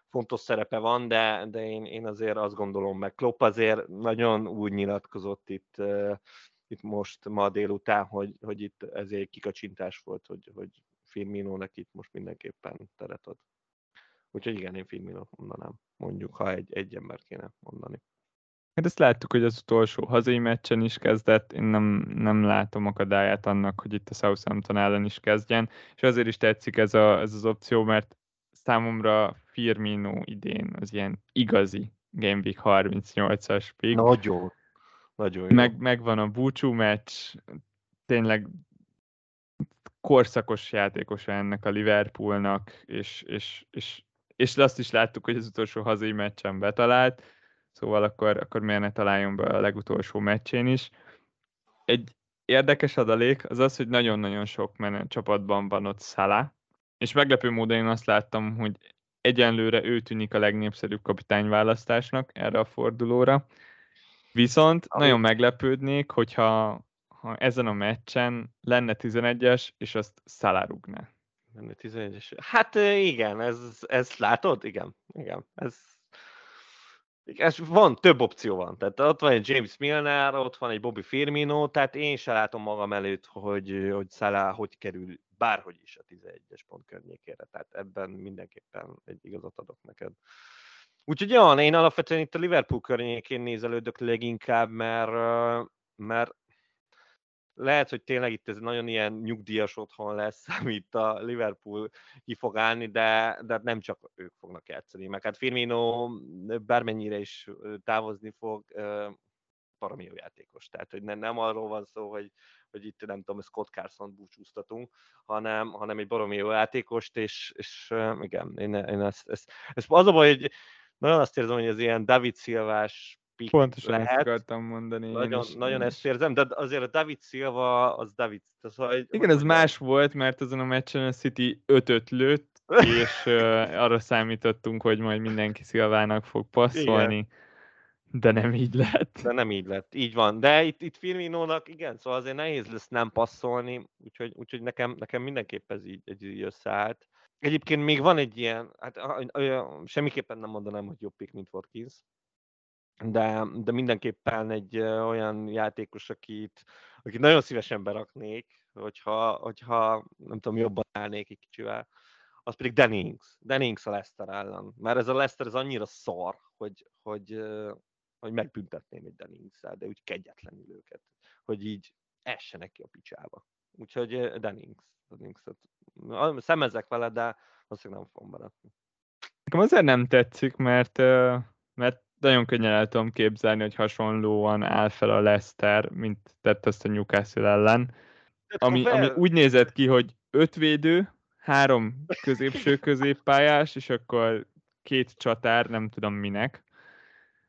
fontos szerepe van, de, de én, én azért azt gondolom meg. Klopp azért nagyon úgy nyilatkozott itt, itt most ma délután, hogy, hogy itt ez egy kikacsintás volt, hogy, hogy Firminónak itt most mindenképpen teret ad. Úgyhogy igen, én Firminót mondanám, mondjuk, ha egy, egy ember kéne mondani. Hát ezt láttuk, hogy az utolsó hazai meccsen is kezdett, én nem, nem látom akadályát annak, hogy itt a Southampton ellen is kezdjen, és azért is tetszik ez, a, ez az opció, mert számomra Firmino idén az ilyen igazi Game Week 38-as pick. Nagyon, nagyon jó. Meg, megvan a búcsú meccs, tényleg korszakos játékosa ennek a Liverpoolnak, és, és, és és azt is láttuk, hogy az utolsó hazai meccsen betalált, szóval akkor, akkor miért ne találjon be a legutolsó meccsén is. Egy érdekes adalék az az, hogy nagyon-nagyon sok menet csapatban van ott Szala, és meglepő módon én azt láttam, hogy egyenlőre ő tűnik a legnépszerűbb kapitányválasztásnak erre a fordulóra. Viszont Ahogy... nagyon meglepődnék, hogyha ha ezen a meccsen lenne 11-es, és azt Szala Menne 11-es. Hát igen, ez, ez látod? Igen, igen. Ez, ez van, több opció van. Tehát ott van egy James Milner, ott van egy Bobby Firmino, tehát én se látom magam előtt, hogy, hogy Salah hogy kerül bárhogy is a 11-es pont környékére. Tehát ebben mindenképpen egy igazat adok neked. Úgyhogy ja, én alapvetően itt a Liverpool környékén nézelődök leginkább, mert, mert lehet, hogy tényleg itt ez nagyon ilyen nyugdíjas otthon lesz, [laughs] amit a Liverpool ki fog állni, de, de nem csak ők fognak játszani. Meg hát Firmino bármennyire is távozni fog, valami jó játékos. Tehát, hogy nem, nem arról van szó, hogy, hogy itt nem tudom, Scott Carson búcsúztatunk, hanem, hanem egy baromi jó játékost, és, és igen, én, én ezt, ezt, ezt, az a baj, hogy nagyon azt érzem, hogy ez ilyen David Szilvás pick Pontosan lehet. ezt akartam mondani. Nagyon, is, nagyon ezt érzem, de azért a David Silva, az David. Szóval, hogy, Igen, ez más volt, mert azon a meccsen a City 5 lőtt, [laughs] és uh, arra számítottunk, hogy majd mindenki Szilvának fog passzolni, igen. de nem így lett. De nem így lett, így van. De itt, itt Firminónak, igen, szóval azért nehéz lesz nem passzolni, úgyhogy, úgyhogy nekem, nekem mindenképp ez így, ez így összeállt. Egyébként még van egy ilyen, hát semmiképpen nem mondanám, hogy jobb pick, mint Watkins, de, de mindenképpen egy olyan játékos, akit, akit nagyon szívesen beraknék, hogyha, hogyha nem tudom, jobban állnék egy kicsivel, az pedig Dennings. Dennings a Leicester ellen. Mert ez a Leicester ez annyira szar, hogy, hogy, hogy megbüntetném egy dennings de úgy kegyetlenül őket, hogy így essenek ki a picsába. Úgyhogy Dennings. Dennings szemezek vele, de valószínűleg nem fogom berakni. Nekem azért nem tetszik, mert, mert nagyon könnyen el tudom képzelni, hogy hasonlóan áll fel a Leicester, mint tett azt a Newcastle ellen, ami, ami úgy nézett ki, hogy öt védő, három középső középpályás, és akkor két csatár, nem tudom minek.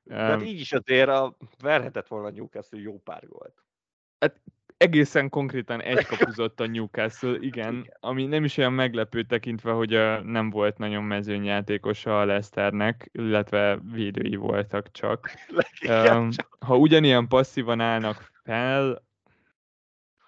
De um, így is azért a, verhetett volna Newcastle jó pár volt. Hát egészen konkrétan egy kapuzott a Newcastle, igen, igen, ami nem is olyan meglepő tekintve, hogy a, nem volt nagyon mezőnyjátékosa a Leicesternek, illetve védői voltak csak. Um, ha ugyanilyen passzívan állnak fel,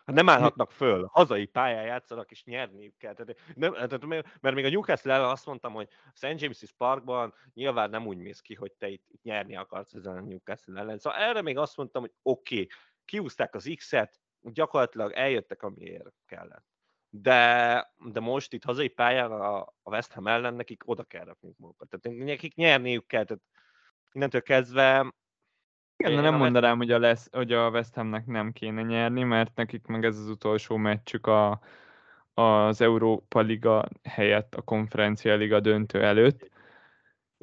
Hát nem állhatnak föl, hazai pályán játszanak, és nyerniük kell. Tehát, nem, tehát, mert még a Newcastle ellen azt mondtam, hogy St. James's Parkban nyilván nem úgy mész ki, hogy te itt, itt nyerni akarsz ezen a Newcastle ellen. Szóval erre még azt mondtam, hogy oké, okay, kiúzták az X-et, gyakorlatilag eljöttek, amiért kellett. De, de most itt hazai pályán a, a West Ham ellen nekik oda kell rakni magukat. Tehát nekik nyerniük kell, tehát innentől kezdve igen, de nem mondanám, hogy a, lesz, hogy a West Hamnek nem kéne nyerni, mert nekik meg ez az utolsó meccsük a, az Európa Liga helyett a konferencia liga döntő előtt.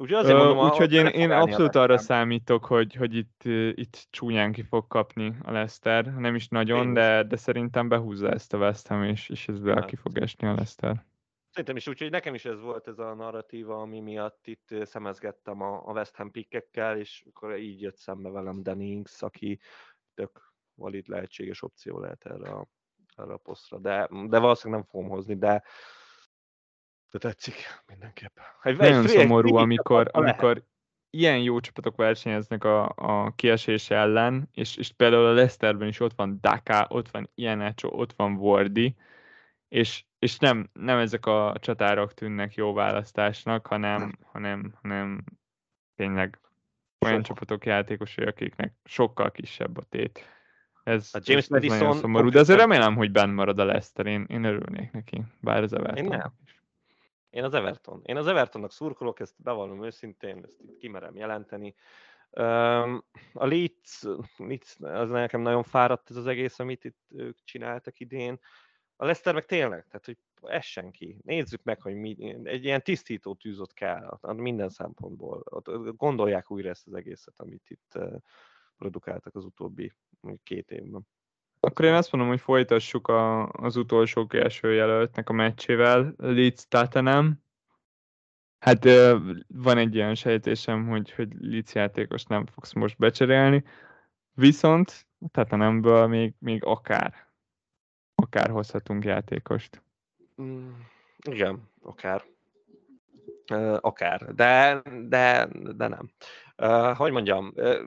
Úgyhogy Úgyhogy én, én abszolút arra számítok, hogy, hogy itt, itt csúnyán ki fog kapni a Leicester. Nem is nagyon, de, de szerintem behúzza ezt a West Ham, és, és ezzel hát. ki fog esni a Leicester. Szerintem is úgy, hogy nekem is ez volt ez a narratíva, ami miatt itt szemezgettem a, a West Ham pikkekkel, és akkor így jött szembe velem Dennings, aki tök valid lehetséges opció lehet erre a, erre a posztra. De, de valószínűleg nem fogom hozni, de, de tetszik mindenképp. Egy, Nagyon egy szomorú, amikor, amikor ilyen jó csapatok versenyeznek a, a kiesés ellen, és, és például a Leicesterben is ott van Daka, ott van Ianacho, ott van Wardy, és, és nem, nem ezek a csatárok tűnnek jó választásnak, hanem, hanem, hanem tényleg olyan Sok. csapatok játékosai, akiknek sokkal kisebb a tét. Ez, a James ez, ez nagyon szomorú, de azért remélem, hogy benn marad a Leicester, én, én örülnék neki, bár az Everton. Én nem. Én az Everton. Én az Evertonnak szurkolok, ezt bevallom őszintén, ezt itt kimerem jelenteni. A Leeds, Leeds, az nekem nagyon fáradt ez az egész, amit itt ők csináltak idén. A Leicester meg tényleg, tehát hogy essen ki. Nézzük meg, hogy mi, egy ilyen tisztító tűzot kell minden szempontból. Gondolják újra ezt az egészet, amit itt produkáltak az utóbbi két évben. Akkor én azt mondom, hogy folytassuk a, az utolsó első jelöltnek a meccsével, Leeds Tottenham. Hát van egy ilyen sejtésem, hogy, hogy Leeds játékos nem fogsz most becserélni, viszont Tottenhamből még, még akár akár hozhatunk játékost. Mm, igen, akár. Akár, de, de, de nem. Uh, hogy mondjam, uh,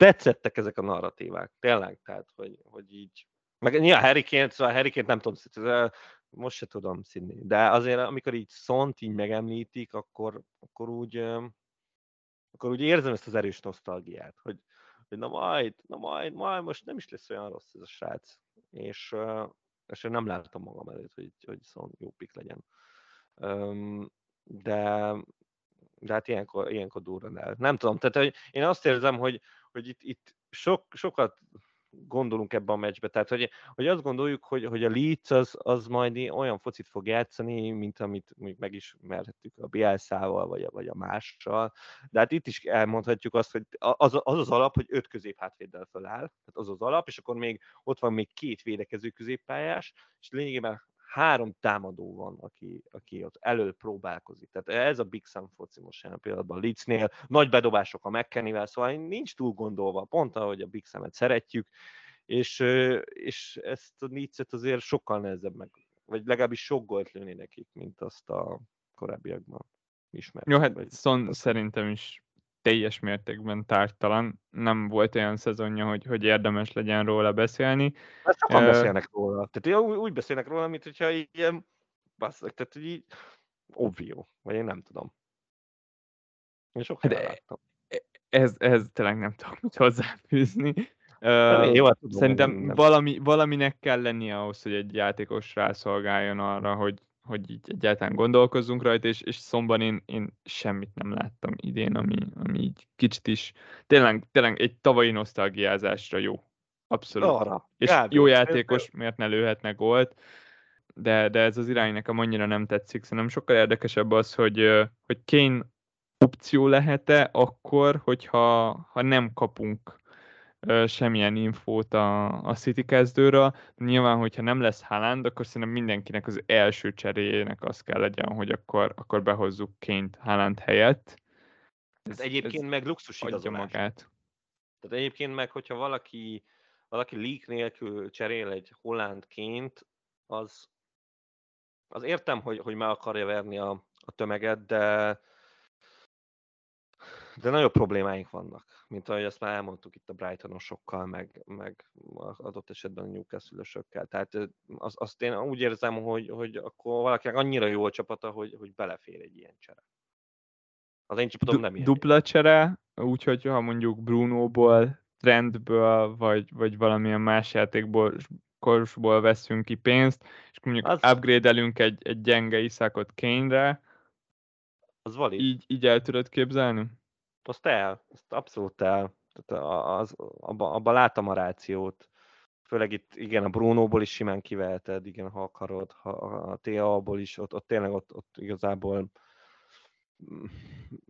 tetszettek ezek a narratívák, tényleg, tehát, hogy, hogy így, meg nyilván Harry Kane, szóval Harry Kane nem tudom, most se tudom színni, de azért amikor így szont így megemlítik, akkor, akkor úgy, akkor úgy érzem ezt az erős nosztalgiát, hogy, hogy na majd, na majd, majd most nem is lesz olyan rossz ez a srác és, és én nem látom magam előtt, hogy, hogy szóval jó pik legyen. De, de hát ilyenkor, ilyenkor durran el. Nem tudom, tehát hogy én azt érzem, hogy, hogy itt, itt sok, sokat gondolunk ebben a meccsbe. Tehát, hogy, hogy azt gondoljuk, hogy, hogy a Leeds az, az majd olyan focit fog játszani, mint amit még megismerhettük a Bielszával, vagy a, vagy a mással. De hát itt is elmondhatjuk azt, hogy az az, az alap, hogy öt közép hátvéddel feláll. Tehát az az alap, és akkor még ott van még két védekező középpályás, és lényegében három támadó van, aki, aki ott elől próbálkozik. Tehát ez a Big Sam foci most jelen pillanatban Leedsnél. Nagy bedobások a McKennivel, szóval nincs túl gondolva, pont ahogy a Big Sam-et szeretjük, és, és ezt a Leedset azért sokkal nehezebb meg, vagy legalábbis sok gólt lőni nekik, mint azt a korábbiakban ismert. Jó, hát Son szerintem is teljes mértékben tártalan. Nem volt olyan szezonja, hogy, hogy érdemes legyen róla beszélni. Hát sokan uh, beszélnek róla. Tehát úgy, úgy beszélnek róla, mint hogyha ilyen basszak, tehát így obvio, vagy én nem tudom. Én sok láttam. E, ez, ez tényleg nem tudok mit hozzáfűzni. Uh, jó, tudom, szerintem valami, valaminek kell lennie ahhoz, hogy egy játékos rászolgáljon arra, hogy, hogy így egyáltalán gondolkozzunk rajta, és, és szomban én, én semmit nem láttam idén, ami, ami így kicsit is, tényleg, tényleg egy tavalyi nosztalgiázásra jó. Abszolút. Arra. És Gábor, jó játékos, ez... miért ne lőhetne gólt, de, de ez az irány nekem annyira nem tetszik. Szerintem sokkal érdekesebb az, hogy, hogy Kane opció lehet-e akkor, hogyha ha nem kapunk semmilyen infót a, a City kezdőről. Nyilván, hogyha nem lesz Haaland, akkor szerintem mindenkinek az első cseréjének az kell legyen, hogy akkor, akkor behozzuk ként Haaland helyett. Ez, ez egyébként ez meg luxus adja magát. Tehát egyébként meg, hogyha valaki, valaki leak nélkül cserél egy Hollandként, az, az értem, hogy, hogy meg akarja verni a, a tömeget, de de nagyobb problémáink vannak, mint ahogy azt már elmondtuk itt a Brightonosokkal, meg, meg adott esetben a newcastle Tehát az, azt én úgy érzem, hogy, hogy akkor valakinek annyira jó a csapata, hogy, hogy belefér egy ilyen csere. Az én csapatom du- nem ilyen. Dupla csere, úgyhogy ha mondjuk Brunoból, Trendből, vagy, vagy valamilyen más játékból korusból veszünk ki pénzt, és mondjuk az... upgrade-elünk egy, egy gyenge iszákot Kane-re, az valid. Így, így el tudod képzelni? Azt el, azt abszolút el. Tehát az, abba, abba láttam a rációt. Főleg itt, igen, a Brunóból is simán kiveheted, igen, ha akarod, ha a TA-ból is, ott, ott tényleg ott, ott igazából mm,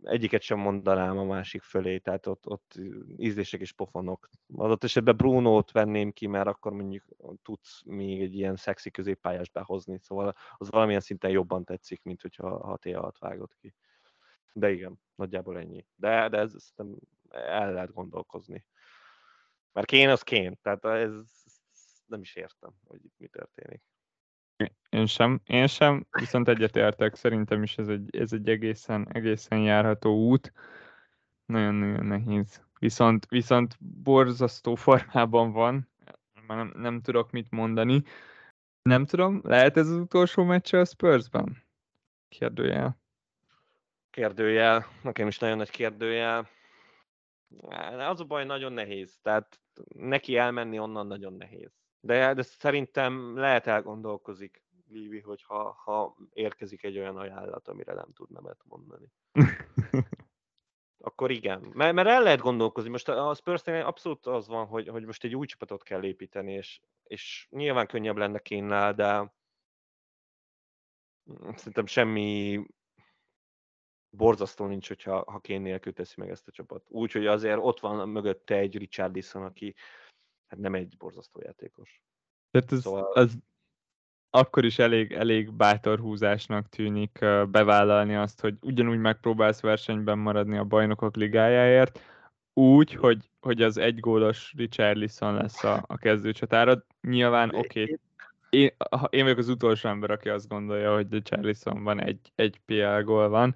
egyiket sem mondanám a másik fölé, tehát ott, ott ízlések és pofonok. Adott esetben Brunót venném ki, mert akkor mondjuk tudsz még egy ilyen szexi középpályás behozni, szóval az valamilyen szinten jobban tetszik, mint hogyha ha TA-t vágod ki. De igen, nagyjából ennyi. De, de ez szerintem el lehet gondolkozni. Mert kén az kén, tehát ez nem is értem, hogy itt mi történik. Én sem, én sem, viszont egyetértek, szerintem is ez egy, ez egy egészen, egészen járható út. Nagyon-nagyon nehéz. Viszont, viszont borzasztó formában van, már nem, nem tudok mit mondani. Nem tudom, lehet ez az utolsó meccs a Spursban? Kérdőjel. Kérdőjel, nekem is nagyon nagy kérdőjel. Az a baj, nagyon nehéz. Tehát neki elmenni onnan nagyon nehéz. De, de szerintem lehet elgondolkozik Lívi, hogy ha, ha érkezik egy olyan ajánlat, amire nem tud nemet mondani. [laughs] Akkor igen. Mert, mert el lehet gondolkozni. Most a spurs abszolút az van, hogy, hogy most egy új csapatot kell építeni, és, és nyilván könnyebb lenne kénnel, de szerintem semmi borzasztó nincs, hogyha ha Kén nélkül teszi meg ezt a csapat. Úgyhogy azért ott van mögötte egy Richardson, aki hát nem egy borzasztó játékos. Tehát ez, szóval... az akkor is elég, elég bátor húzásnak tűnik bevállalni azt, hogy ugyanúgy megpróbálsz versenyben maradni a bajnokok ligájáért, úgy, hogy, hogy az egy gólos Richarlison lesz a, a kezdőcsatárod. Nyilván oké, okay, én, én vagyok az utolsó ember, aki azt gondolja, hogy Richarlisonban egy, egy PL gól van,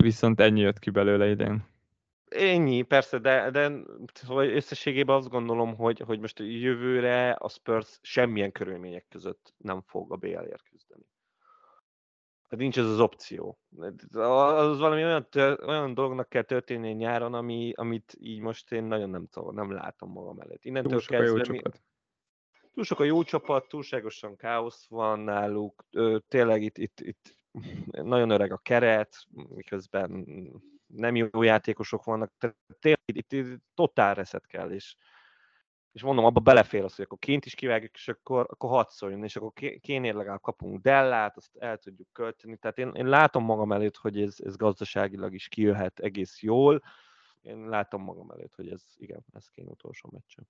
Viszont ennyi jött ki belőle idén. Ennyi, persze, de, de szóval összességében azt gondolom, hogy, hogy most a jövőre a Spurs semmilyen körülmények között nem fog a BL-ért küzdeni. Tehát nincs ez az opció. Az valami olyan, tör, olyan dolognak kell történni nyáron, ami, amit így most én nagyon nem, tudom, nem látom magam előtt. Innentől túl sok kezdve, a jó mi... csapat. Túl sok a jó csapat, túlságosan káosz van náluk, tényleg itt, itt, itt nagyon öreg a keret, miközben nem jó játékosok vannak, tehát tényleg itt, itt totál reszet kell, és, és mondom, abba belefér az, hogy akkor kint is kivágjuk, és akkor, akkor hadd szóljon, és akkor kénél legalább kapunk Dellát, azt el tudjuk költeni. Tehát én, én látom magam előtt, hogy ez, ez gazdaságilag is kijöhet egész jól. Én látom magam előtt, hogy ez, igen, ez kéne utolsó meccsen.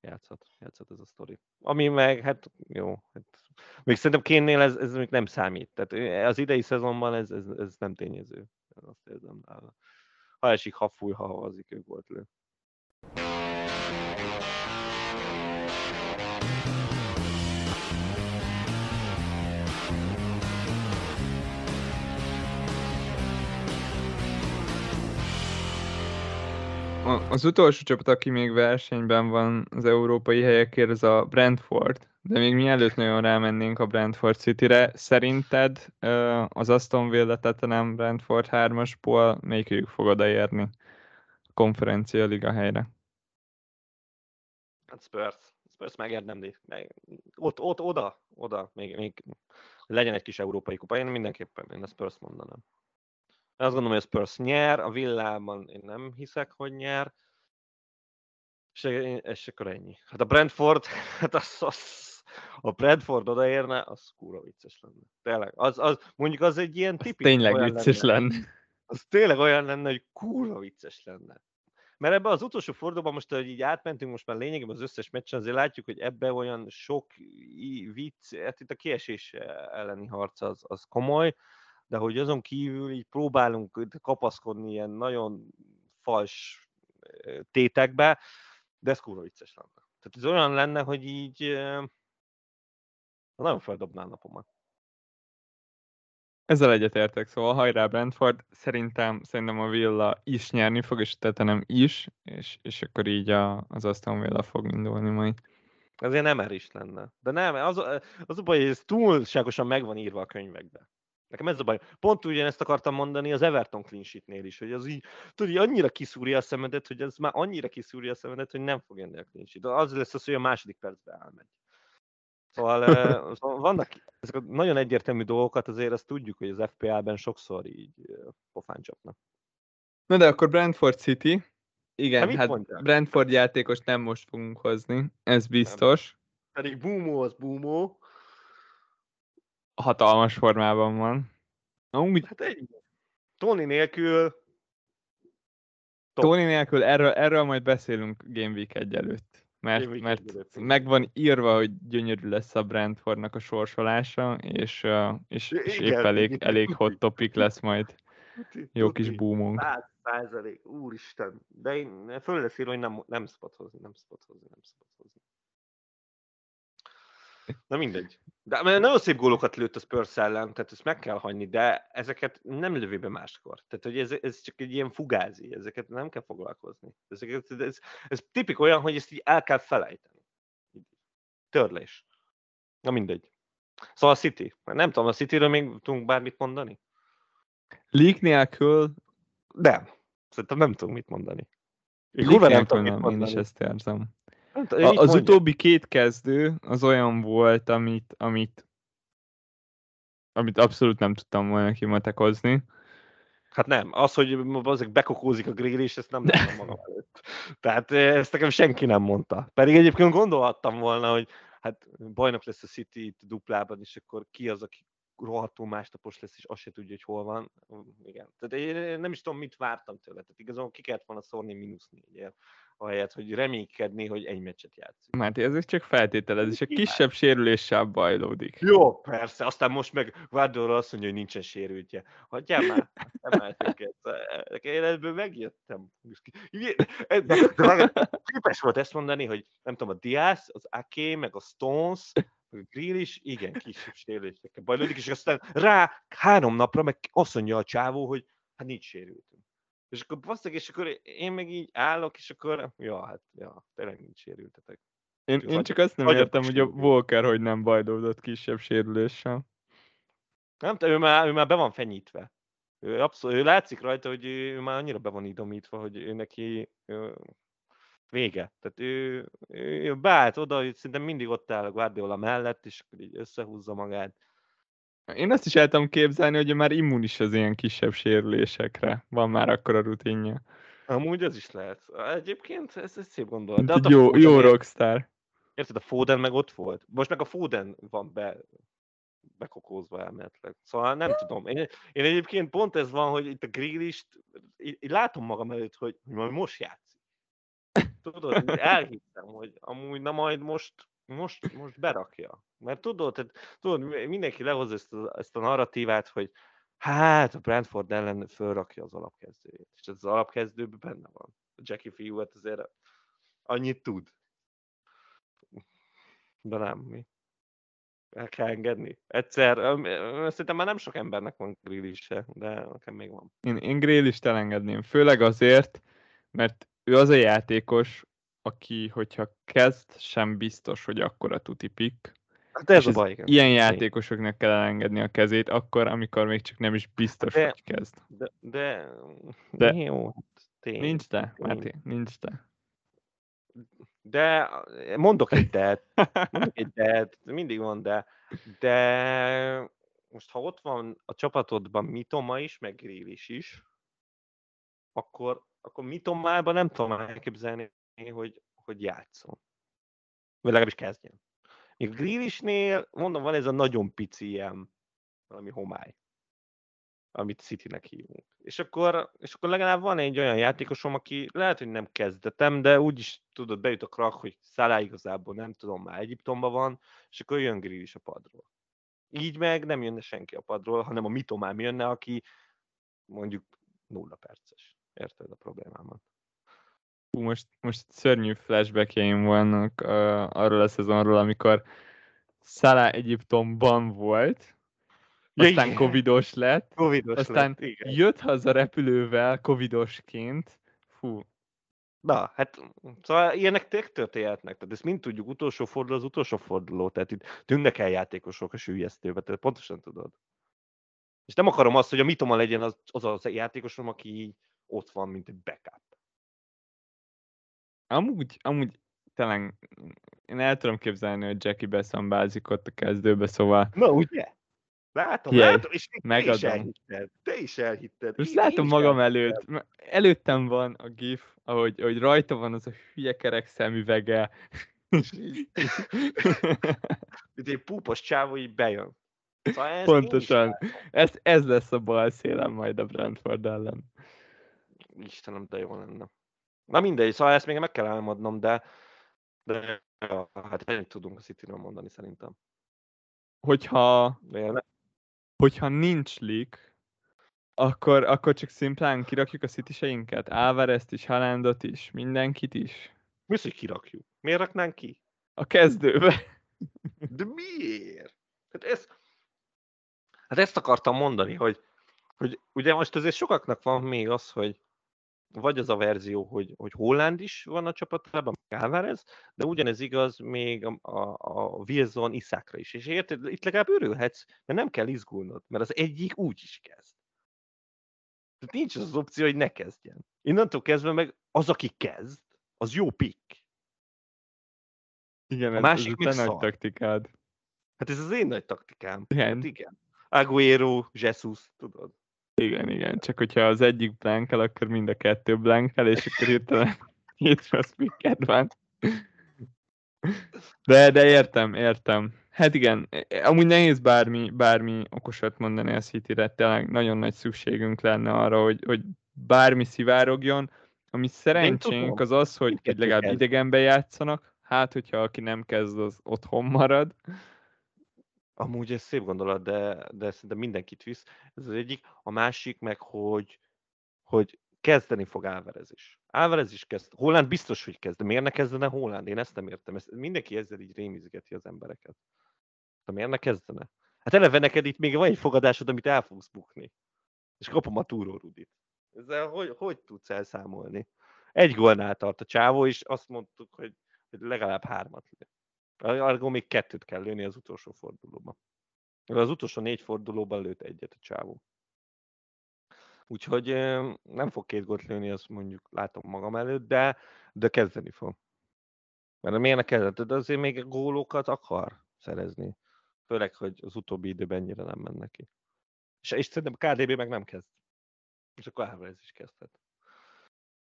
Játszhat, játszhat ez a sztori. Ami meg, hát jó, hát, még szerintem Kénnél ez, ez még nem számít. Tehát az idei szezonban ez, ez, ez nem tényező. Azt érzem nála. Ha esik, ha fúj, ha havazik, ők volt lő. Az utolsó csapat, aki még versenyben van az európai helyekért, az a Brentford, de még mielőtt nagyon rámennénk a Brentford City-re, szerinted az Aston Villa nem Brentford 3-asból melyikük fog odaérni a konferencia liga helyre? Hát Spurs. Spurs megérdemli. Meg, ott, ott, oda, oda, még, még legyen egy kis európai kupa. Én mindenképpen én a Spurs mondanám. Azt gondolom, hogy a Spurs nyer, a villában én nem hiszek, hogy nyer, és, és akkor ennyi. Hát a Brentford, [laughs] hát az, az a Brentford odaérne, az kúra vicces lenne. Tényleg, az, az, mondjuk az egy ilyen tipikus Tényleg vicces lenne. lenne. Az tényleg olyan lenne, hogy kúra vicces lenne. Mert ebben az utolsó fordulóban most, hogy így átmentünk, most már lényegében az összes meccsen, azért látjuk, hogy ebben olyan sok vicc, hát itt a kiesés elleni harc az, az komoly, de hogy azon kívül így próbálunk kapaszkodni ilyen nagyon fals tétekbe, de ez kurva vicces lenne. Tehát ez olyan lenne, hogy így nagyon feldobná a napomat. Ezzel egyetértek, szóval hajrá Brentford, szerintem, szerintem a Villa is nyerni fog, és nem is, és, és akkor így a, az Aston Villa fog indulni majd. Azért nem er is lenne. De nem, az, az a baj, hogy ez túlságosan meg van írva a könyvekbe. Nekem ez a baj. Pont ugyanezt akartam mondani az Everton clean sheetnél is, hogy az így, tudod, annyira kiszúrja a szemedet, hogy ez már annyira kiszúrja a szemedet, hogy nem fog jönni a clean sheet. Az lesz az, hogy a második percben elmegy. Szóval, [laughs] szóval vannak ezek a nagyon egyértelmű dolgokat, azért azt tudjuk, hogy az FPA-ben sokszor így pofán csapnak. Na de akkor Brentford City, igen, hát, hát mondják? Brentford játékos nem most fogunk hozni, ez biztos. Nem. Pedig Bumó az Bumó, hatalmas formában van. Amúgy... Hát egy. Tony nélkül... Top. Tony nélkül, erről, erről majd beszélünk Game Week 1 előtt. Mert, mert meg van írva, hogy gyönyörű lesz a Brentfordnak a sorsolása, és, és, és épp elég, elég hot topic lesz majd. Jó kis boomunk. százalék, úristen. De én föl lesz írva, hogy nem, nem szabad hozni, nem szabad hozni, nem szabad hozni. Na mindegy. De mert nagyon szép gólokat lőtt a Spurs ellen, tehát ezt meg kell hagyni, de ezeket nem lövi be máskor. Tehát, hogy ez, ez csak egy ilyen fugázi, ezeket nem kell foglalkozni. Ezeket, ez, ez tipik olyan, hogy ezt így el kell felejteni. Törlés. Na mindegy. Szóval a City. Nem tudom, a Cityről még tudunk bármit mondani? League nélkül? Nem. Szerintem nem tudunk mit mondani. League nem tudom mit mondani. Én is ezt érzem. Hát, a, az mondja. utóbbi két kezdő az olyan volt, amit, amit, amit abszolút nem tudtam volna kimatekozni. Hát nem, az, hogy azok bekokózik a grill, és ezt nem tudom magam előtt. Tehát eh, ezt nekem senki nem mondta. Pedig egyébként gondolhattam volna, hogy hát bajnok lesz a City itt duplában, és akkor ki az, aki rohadtul másnapos lesz, és azt se tudja, hogy hol van. Igen. Tehát én nem is tudom, mit vártam tőle. Tehát igazából ki kellett volna szórni mínusz négyért ahelyett, hogy reménykedni, hogy egy meccset játszik. Hát ez csak feltételezés, a kisebb sérüléssel bajlódik. Jó, persze, aztán most meg Guardiola azt mondja, hogy nincsen sérültje. Hagyjál már, emelték ezt. Én ebből megjöttem. Képes volt ezt mondani, hogy nem tudom, a Diaz, az Ake, meg a Stones, Grill is, igen, kisebb sérülésekkel bajlódik, és aztán rá három napra meg azt mondja a csávó, hogy hát nincs sérültünk. És akkor basszak, és akkor én meg így állok, és akkor, ja, hát, ja, tényleg nincs sérültetek. Én, én csak azt nem értem, hogy a Walker hogy nem bajdódott kisebb sérüléssel. Nem tudom, ő már, ő már be van fenyítve. Ő, abszolút, ő látszik rajta, hogy ő már annyira be van idomítva, hogy ő neki ő, vége. Tehát ő, ő beállt oda, hogy szerintem mindig ott áll a Guardiola mellett, és így összehúzza magát. Én azt is el tudom képzelni, hogy már immunis az ilyen kisebb sérülésekre. Van már akkor a rutinja. Amúgy ez is lehet. Egyébként ez egy szép gondolat. De jó, jó rockstar. Érted, a Foden meg ott volt. Most meg a Foden van be, bekokózva elméletileg. Szóval nem tudom. Én, én egyébként pont ez van, hogy itt a Grealish-t, így, látom magam előtt, hogy majd most játszik. Tudod, elhittem, hogy amúgy na majd most, most, most berakja. Mert tudod, tehát, tudod, mindenki lehozza ezt a, ezt a narratívát, hogy hát a Brentford ellen fölrakja az alapkezdőjét. És ez az alapkezdőben benne van. A Jackie fiú hát azért annyit tud. De nem, mi? El kell engedni. Egyszer, szerintem már nem sok embernek van se, de nekem még van. Én, én grillist elengedném, főleg azért, mert ő az a játékos, aki, hogyha kezd, sem biztos, hogy akkora tuti pick. Hát ez a baj, igen. Ilyen játékosoknak kell elengedni a kezét, akkor, amikor még csak nem is biztos, de, hogy kezd. De, de, de jó, tény, nincs de, Máté, nincs de. De mondok egy de, mondok egy de, mindig van de, de most ha ott van a csapatodban Mitoma is, meg Grélis is, akkor, akkor Mitomában nem tudom elképzelni, hogy, hogy játszom. Vagy legalábbis kezdjen. Még Grealishnél, mondom, van ez a nagyon pici ilyen valami homály, amit Citynek hívunk. És akkor, és akkor legalább van egy olyan játékosom, aki lehet, hogy nem kezdetem, de úgyis tudod, bejut a krak, hogy Szalá igazából nem tudom, már Egyiptomban van, és akkor jön Grealish a padról. Így meg nem jönne senki a padról, hanem a mitomám jönne, aki mondjuk nulla perces. Érted a problémámat? Hú, most, most szörnyű flashbackjeim vannak uh, arról a szezonról, amikor Salah Egyiptomban volt, aztán ja, covidos lett, covidos aztán lett, igen. jött haza repülővel covidosként, fú. Na, hát szóval ilyenek történhetnek, tehát ezt mind tudjuk, utolsó forduló az utolsó forduló, tehát itt tűnnek el játékosok a sűjesztőbe, tehát pontosan tudod. És nem akarom azt, hogy a mitoma legyen az az, az játékosom, aki ott van, mint egy backup. Amúgy, amúgy talán én el tudom képzelni, hogy Jackie beszambázik ott a kezdőbe, szóval... Na, ugye? Látom, Jaj, látom, és te megadom. is elhitted. Te is elhitted. Most én, látom én magam előtt. Előttem van a gif, ahogy, ahogy rajta van az a hülye kerek szemüvege. Mint egy púpos csávó így bejön. Szóval ez Pontosan. Ez, ez lesz a bal szélem majd a Brentford ellen. Istenem, de jó lenne. Na mindegy, szóval ezt még meg kell elmondnom, de, de hát ennyit tudunk a city mondani szerintem. Hogyha, de hogyha nincs leak, akkor, akkor csak szimplán kirakjuk a city Álvarezt is, Halandot is, mindenkit is. Mi hogy kirakjuk? Miért raknánk ki? A kezdőbe. De miért? Hát, ez, hát ezt akartam mondani, hogy, hogy ugye most azért sokaknak van még az, hogy vagy az a verzió, hogy, hogy Holland is van a csapatában, Álvarez, de ugyanez igaz még a, a, a Wilson Iszákra is. És érted, itt legalább örülhetsz, mert nem kell izgulnod, mert az egyik úgy is kezd. Tehát nincs az, az opció, hogy ne kezdjen. Innentől kezdve meg az, aki kezd, az jó pick. Igen, a ez, másik ez a nagy taktikád. Hát ez az én nagy taktikám. Igen. Hát igen. Aguero, Jesus, tudod. Igen, igen, csak hogyha az egyik blankel, akkor mind a kettő blankel, és akkor hirtelen két rossz picket van. De, de értem, értem. Hát igen, amúgy nehéz bármi, bármi okosat mondani a City-re, tényleg nagyon nagy szükségünk lenne arra, hogy, hogy bármi szivárogjon, ami szerencsénk az az, hogy legalább idegenbe játszanak, hát hogyha aki nem kezd, az otthon marad. Amúgy ez szép gondolat, de, de szerintem mindenkit visz. Ez az egyik. A másik meg, hogy, hogy kezdeni fog Álvarez is. Álvarez is kezd. Holland biztos, hogy kezd. De miért ne kezdene Holland? Én ezt nem értem. Ezt, mindenki ezzel így rémizgeti az embereket. De miért ne kezdene? Hát eleve neked itt még van egy fogadásod, amit el fogsz bukni. És kapom a túró Rudit. Ezzel hogy, hogy tudsz elszámolni? Egy gólnál tart a csávó, és azt mondtuk, hogy, legalább hármat lő. Arra még kettőt kell lőni az utolsó fordulóban. Az utolsó négy fordulóban lőtt egyet a csávó. Úgyhogy nem fog két gólt lőni, azt mondjuk látom magam előtt, de, de kezdeni fog. Mert miért ne kezdett? De azért még gólokat akar szerezni. Főleg, hogy az utóbbi időben ennyire nem mennek neki. És, és szerintem KDB meg nem kezd. És akkor Álvarez is kezdhet.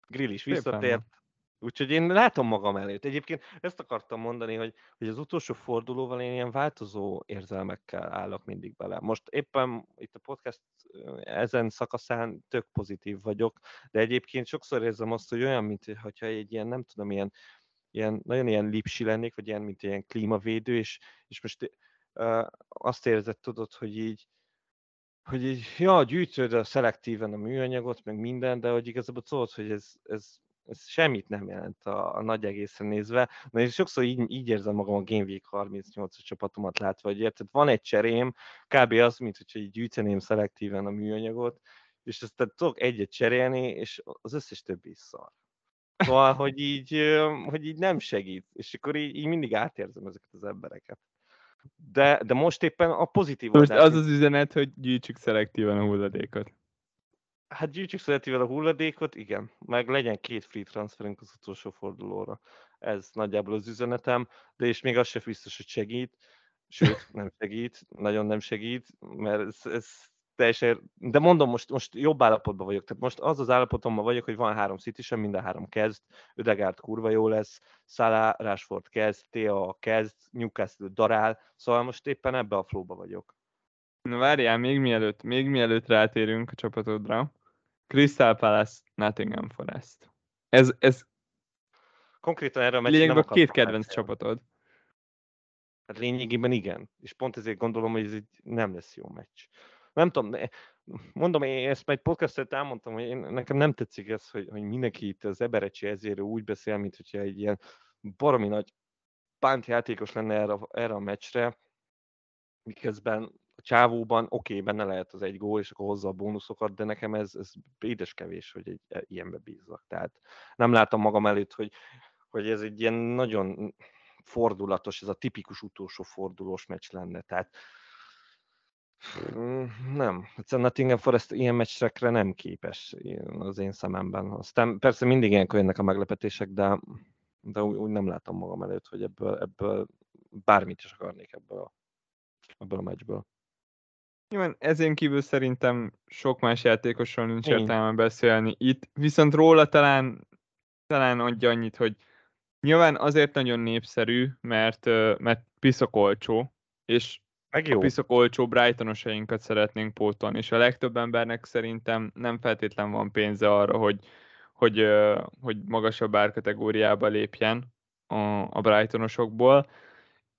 Grill is visszatért. Úgyhogy én látom magam előtt. Egyébként ezt akartam mondani, hogy, hogy az utolsó fordulóval én ilyen változó érzelmekkel állok mindig bele. Most éppen itt a podcast ezen szakaszán tök pozitív vagyok, de egyébként sokszor érzem azt, hogy olyan, mint hogyha egy ilyen, nem tudom, ilyen, ilyen nagyon ilyen lipsi lennék, vagy ilyen, mint ilyen klímavédő, és, és most uh, azt érzed, tudod, hogy így, hogy így, ja, gyűjtöd a szelektíven a műanyagot, meg minden, de hogy igazából tudod, hogy ez, ez ez semmit nem jelent a, a nagy egészre nézve. Na és sokszor így, így érzem magam a Game Week 38 csapatomat látva, hogy érted, van egy cserém, kb. az, mint hogyha így gyűjteném szelektíven a műanyagot, és ezt tudok egyet cserélni, és az összes többi is szar. Szóval, hogy így, hogy így nem segít, és akkor így, így mindig átérzem ezeket az embereket. De, de most éppen a pozitív Most az az üzenet, hogy gyűjtsük szelektíven a hulladékot. Hát gyűjtsük szeretivel a hulladékot, igen. Meg legyen két free transferünk az utolsó fordulóra. Ez nagyjából az üzenetem, de és még az se biztos, hogy segít. Sőt, nem segít, nagyon nem segít, mert ez, ez teljesen, de mondom, most, most jobb állapotban vagyok. Tehát most az az állapotomban vagyok, hogy van három city sem, mind a három kezd, Ödegárd kurva jó lesz, Salah, Rashford kezd, Tea kezd, Newcastle darál, szóval most éppen ebbe a flóba vagyok. Na várjál, még mielőtt, még mielőtt rátérünk a csapatodra, Crystal Palace, Nottingham Forest. Ez, ez konkrétan erre a meccsre Lényegben két kedvenc beszélni. csapatod. Hát lényegében igen. És pont ezért gondolom, hogy ez egy nem lesz jó meccs. Nem tudom, mondom, én ezt majd podcastet elmondtam, hogy én, nekem nem tetszik ez, hogy, hogy mindenki itt az Eberecsi ezért úgy beszél, mint hogyha egy ilyen baromi nagy pántjátékos lenne erre, erre a meccsre, miközben a csávóban oké, okay, benne lehet az egy gól, és akkor hozza a bónuszokat, de nekem ez, ez édes kevés, hogy egy e, ilyenbe bízzak. Tehát nem látom magam előtt, hogy, hogy ez egy ilyen nagyon fordulatos, ez a tipikus utolsó fordulós meccs lenne. Tehát mm, nem, egyszerűen Nottingham Forest ilyen meccsekre nem képes az én szememben. Aztán persze mindig ilyenkor jönnek a meglepetések, de, de úgy, úgy nem látom magam előtt, hogy ebből, ebből bármit is akarnék ebből a, ebből a meccsből. Nyilván ezén kívül szerintem sok más játékosról nincs Én. értelme beszélni itt, viszont róla talán, talán adja annyit, hogy nyilván azért nagyon népszerű, mert, mert piszok olcsó, és Meg jó. a piszok olcsó Brightonosainkat szeretnénk pótolni, és a legtöbb embernek szerintem nem feltétlen van pénze arra, hogy, hogy, hogy magasabb árkategóriába lépjen a, a Brightonosokból.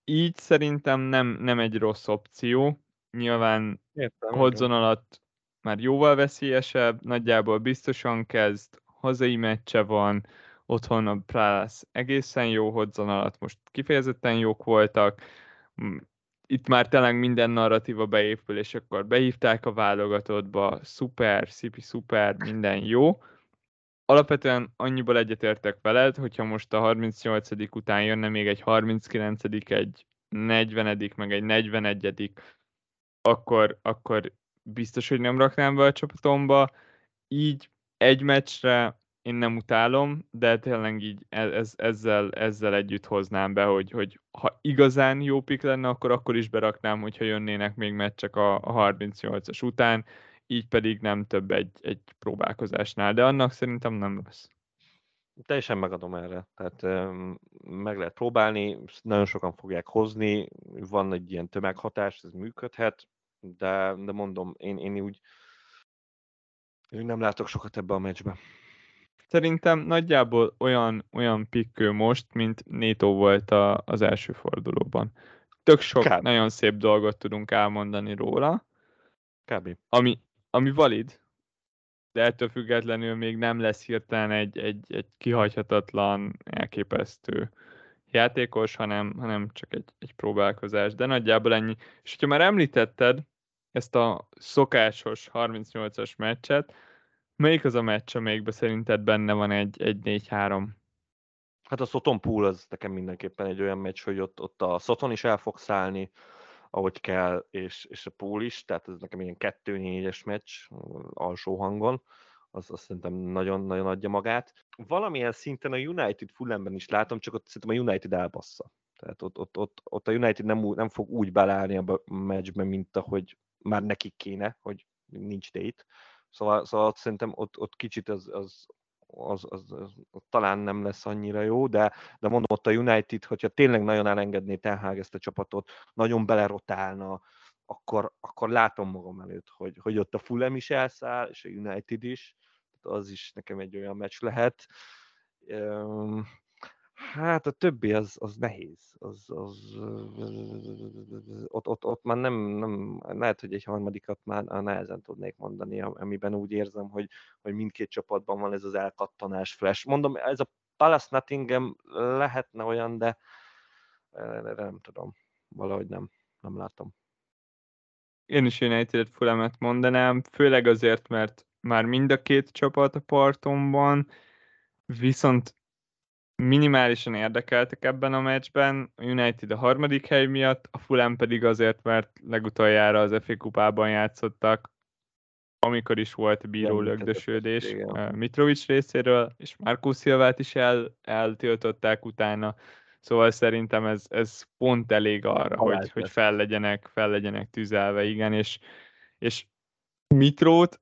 Így szerintem nem, nem egy rossz opció, Nyilván Értem, Hodzon alatt már jóval veszélyesebb, nagyjából biztosan kezd, hazai meccse van, otthon a Palace egészen jó Hodzon alatt, most kifejezetten jók voltak, itt már tényleg minden narratíva beépül, és akkor behívták a válogatottba, szuper, szipi szuper, minden jó. Alapvetően annyiból egyetértek veled, hogyha most a 38. után jönne még egy 39., egy 40., meg egy 41., akkor, akkor biztos, hogy nem raknám be a csapatomba. Így egy meccsre én nem utálom, de tényleg így e, ez, ezzel, ezzel együtt hoznám be, hogy, hogy ha igazán jó pik lenne, akkor akkor is beraknám, hogyha jönnének még meccsek a, a 38-as után, így pedig nem több egy, egy próbálkozásnál, de annak szerintem nem lesz. Teljesen megadom erre. Tehát meg lehet próbálni, nagyon sokan fogják hozni, van egy ilyen tömeghatás, ez működhet, de, de mondom, én, én úgy én nem látok sokat ebbe a meccsbe. Szerintem nagyjából olyan, olyan pikkő most, mint Néto volt a, az első fordulóban. Tök sok Kb. nagyon szép dolgot tudunk elmondani róla. Kb. Ami, ami valid, de ettől függetlenül még nem lesz hirtelen egy, egy, egy kihagyhatatlan, elképesztő játékos, hanem, hanem csak egy, egy próbálkozás. De nagyjából ennyi. És hogyha már említetted, ezt a szokásos 38-as meccset. Melyik az a meccs, amelyikben szerinted benne van egy, egy 4-3? Hát a Soton Pool az nekem mindenképpen egy olyan meccs, hogy ott, ott a Soton is el fog szállni, ahogy kell, és, és a Pool is, tehát ez nekem ilyen 2-4-es meccs alsó hangon, az azt szerintem nagyon-nagyon adja magát. Valamilyen szinten a United Fulhamben is látom, csak ott szerintem a United elbassza. Tehát ott, ott, ott, ott a United nem, nem fog úgy belállni a meccsbe, mint ahogy már nekik kéne, hogy nincs date. Szóval, szóval szerintem ott, ott kicsit az, az az, az, az, az talán nem lesz annyira jó, de, de mondom ott a United, hogyha tényleg nagyon elengedné Ten ezt a csapatot, nagyon belerotálna, akkor, akkor látom magam előtt, hogy, hogy ott a Fulham is elszáll, és a United is, az is nekem egy olyan meccs lehet. Hát a többi az, az nehéz. Az, az, ott, ott, ott már nem, nem, lehet, hogy egy harmadikat már nehezen tudnék mondani, amiben úgy érzem, hogy, hogy mindkét csapatban van ez az elkattanás flash. Mondom, ez a Palace Nottingham lehetne olyan, de nem tudom, valahogy nem, nem látom. Én is United Fulhamet mondanám, főleg azért, mert már mind a két csapat a parton van, viszont minimálisan érdekeltek ebben a meccsben, a United a harmadik hely miatt, a Fulham pedig azért, mert legutoljára az FA kupában játszottak, amikor is volt bíró lögdösődés Mitrovic részéről, és Markus Szilvát is el, eltiltották utána, szóval szerintem ez, ez pont elég arra, hogy, hogy fel, legyenek, fel legyenek tüzelve, igen, és, és Mitrót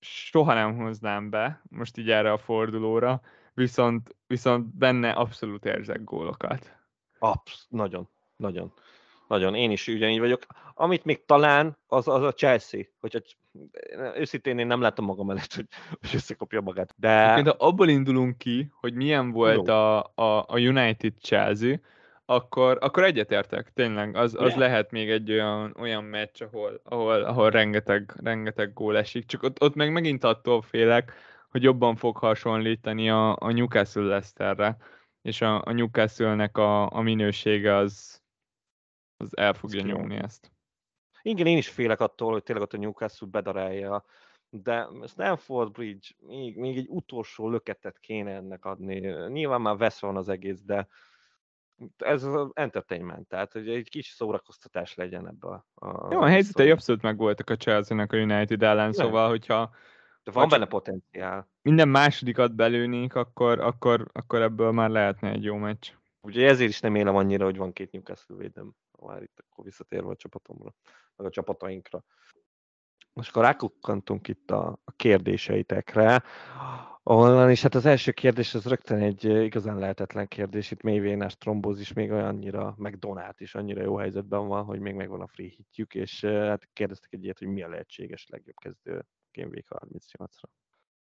soha nem hoznám be, most így erre a fordulóra, viszont, viszont benne abszolút érzek gólokat. Absz, nagyon, nagyon. Nagyon, én is ugyanígy vagyok. Amit még talán, az, az a Chelsea. Hogyha őszintén én nem látom magam előtt, hogy, hogy összekopja magát. De... De abból indulunk ki, hogy milyen volt a, a, a United Chelsea, akkor, akkor egyetértek, tényleg. Az, az lehet még egy olyan, olyan meccs, ahol, ahol, ahol rengeteg, rengeteg gól esik. Csak ott, ott meg megint attól félek, hogy jobban fog hasonlítani a, a Newcastle Leicesterre, és a, a Newcastle-nek a, a minősége az, az el fogja Ez nyomni ezt. Igen, én is félek attól, hogy tényleg ott a Newcastle bedarálja, de Stanford Bridge még, még egy utolsó löketet kéne ennek adni. Nyilván már vesz van az egész, de ez az entertainment, tehát hogy egy kis szórakoztatás legyen ebbe a... a Jó, a helyzetei abszolút meg voltak a Chelsea-nek a United ellen, szóval hogyha de van benne potenciál. Minden másodikat belőnék, akkor, akkor, akkor ebből már lehetne egy jó meccs. Ugye ezért is nem élem annyira, hogy van két Newcastle védem. Már itt akkor visszatérve a csapatomra, meg a csapatainkra. Most akkor rákukkantunk itt a, a kérdéseitekre, ahol és hát az első kérdés az rögtön egy igazán lehetetlen kérdés, itt mélyvénás trombózis még olyannyira, meg Donát is annyira jó helyzetben van, hogy még megvan a free hitjük, és hát kérdeztek egy ilyet, hogy mi a lehetséges legjobb kezdő Game Week 38-ra.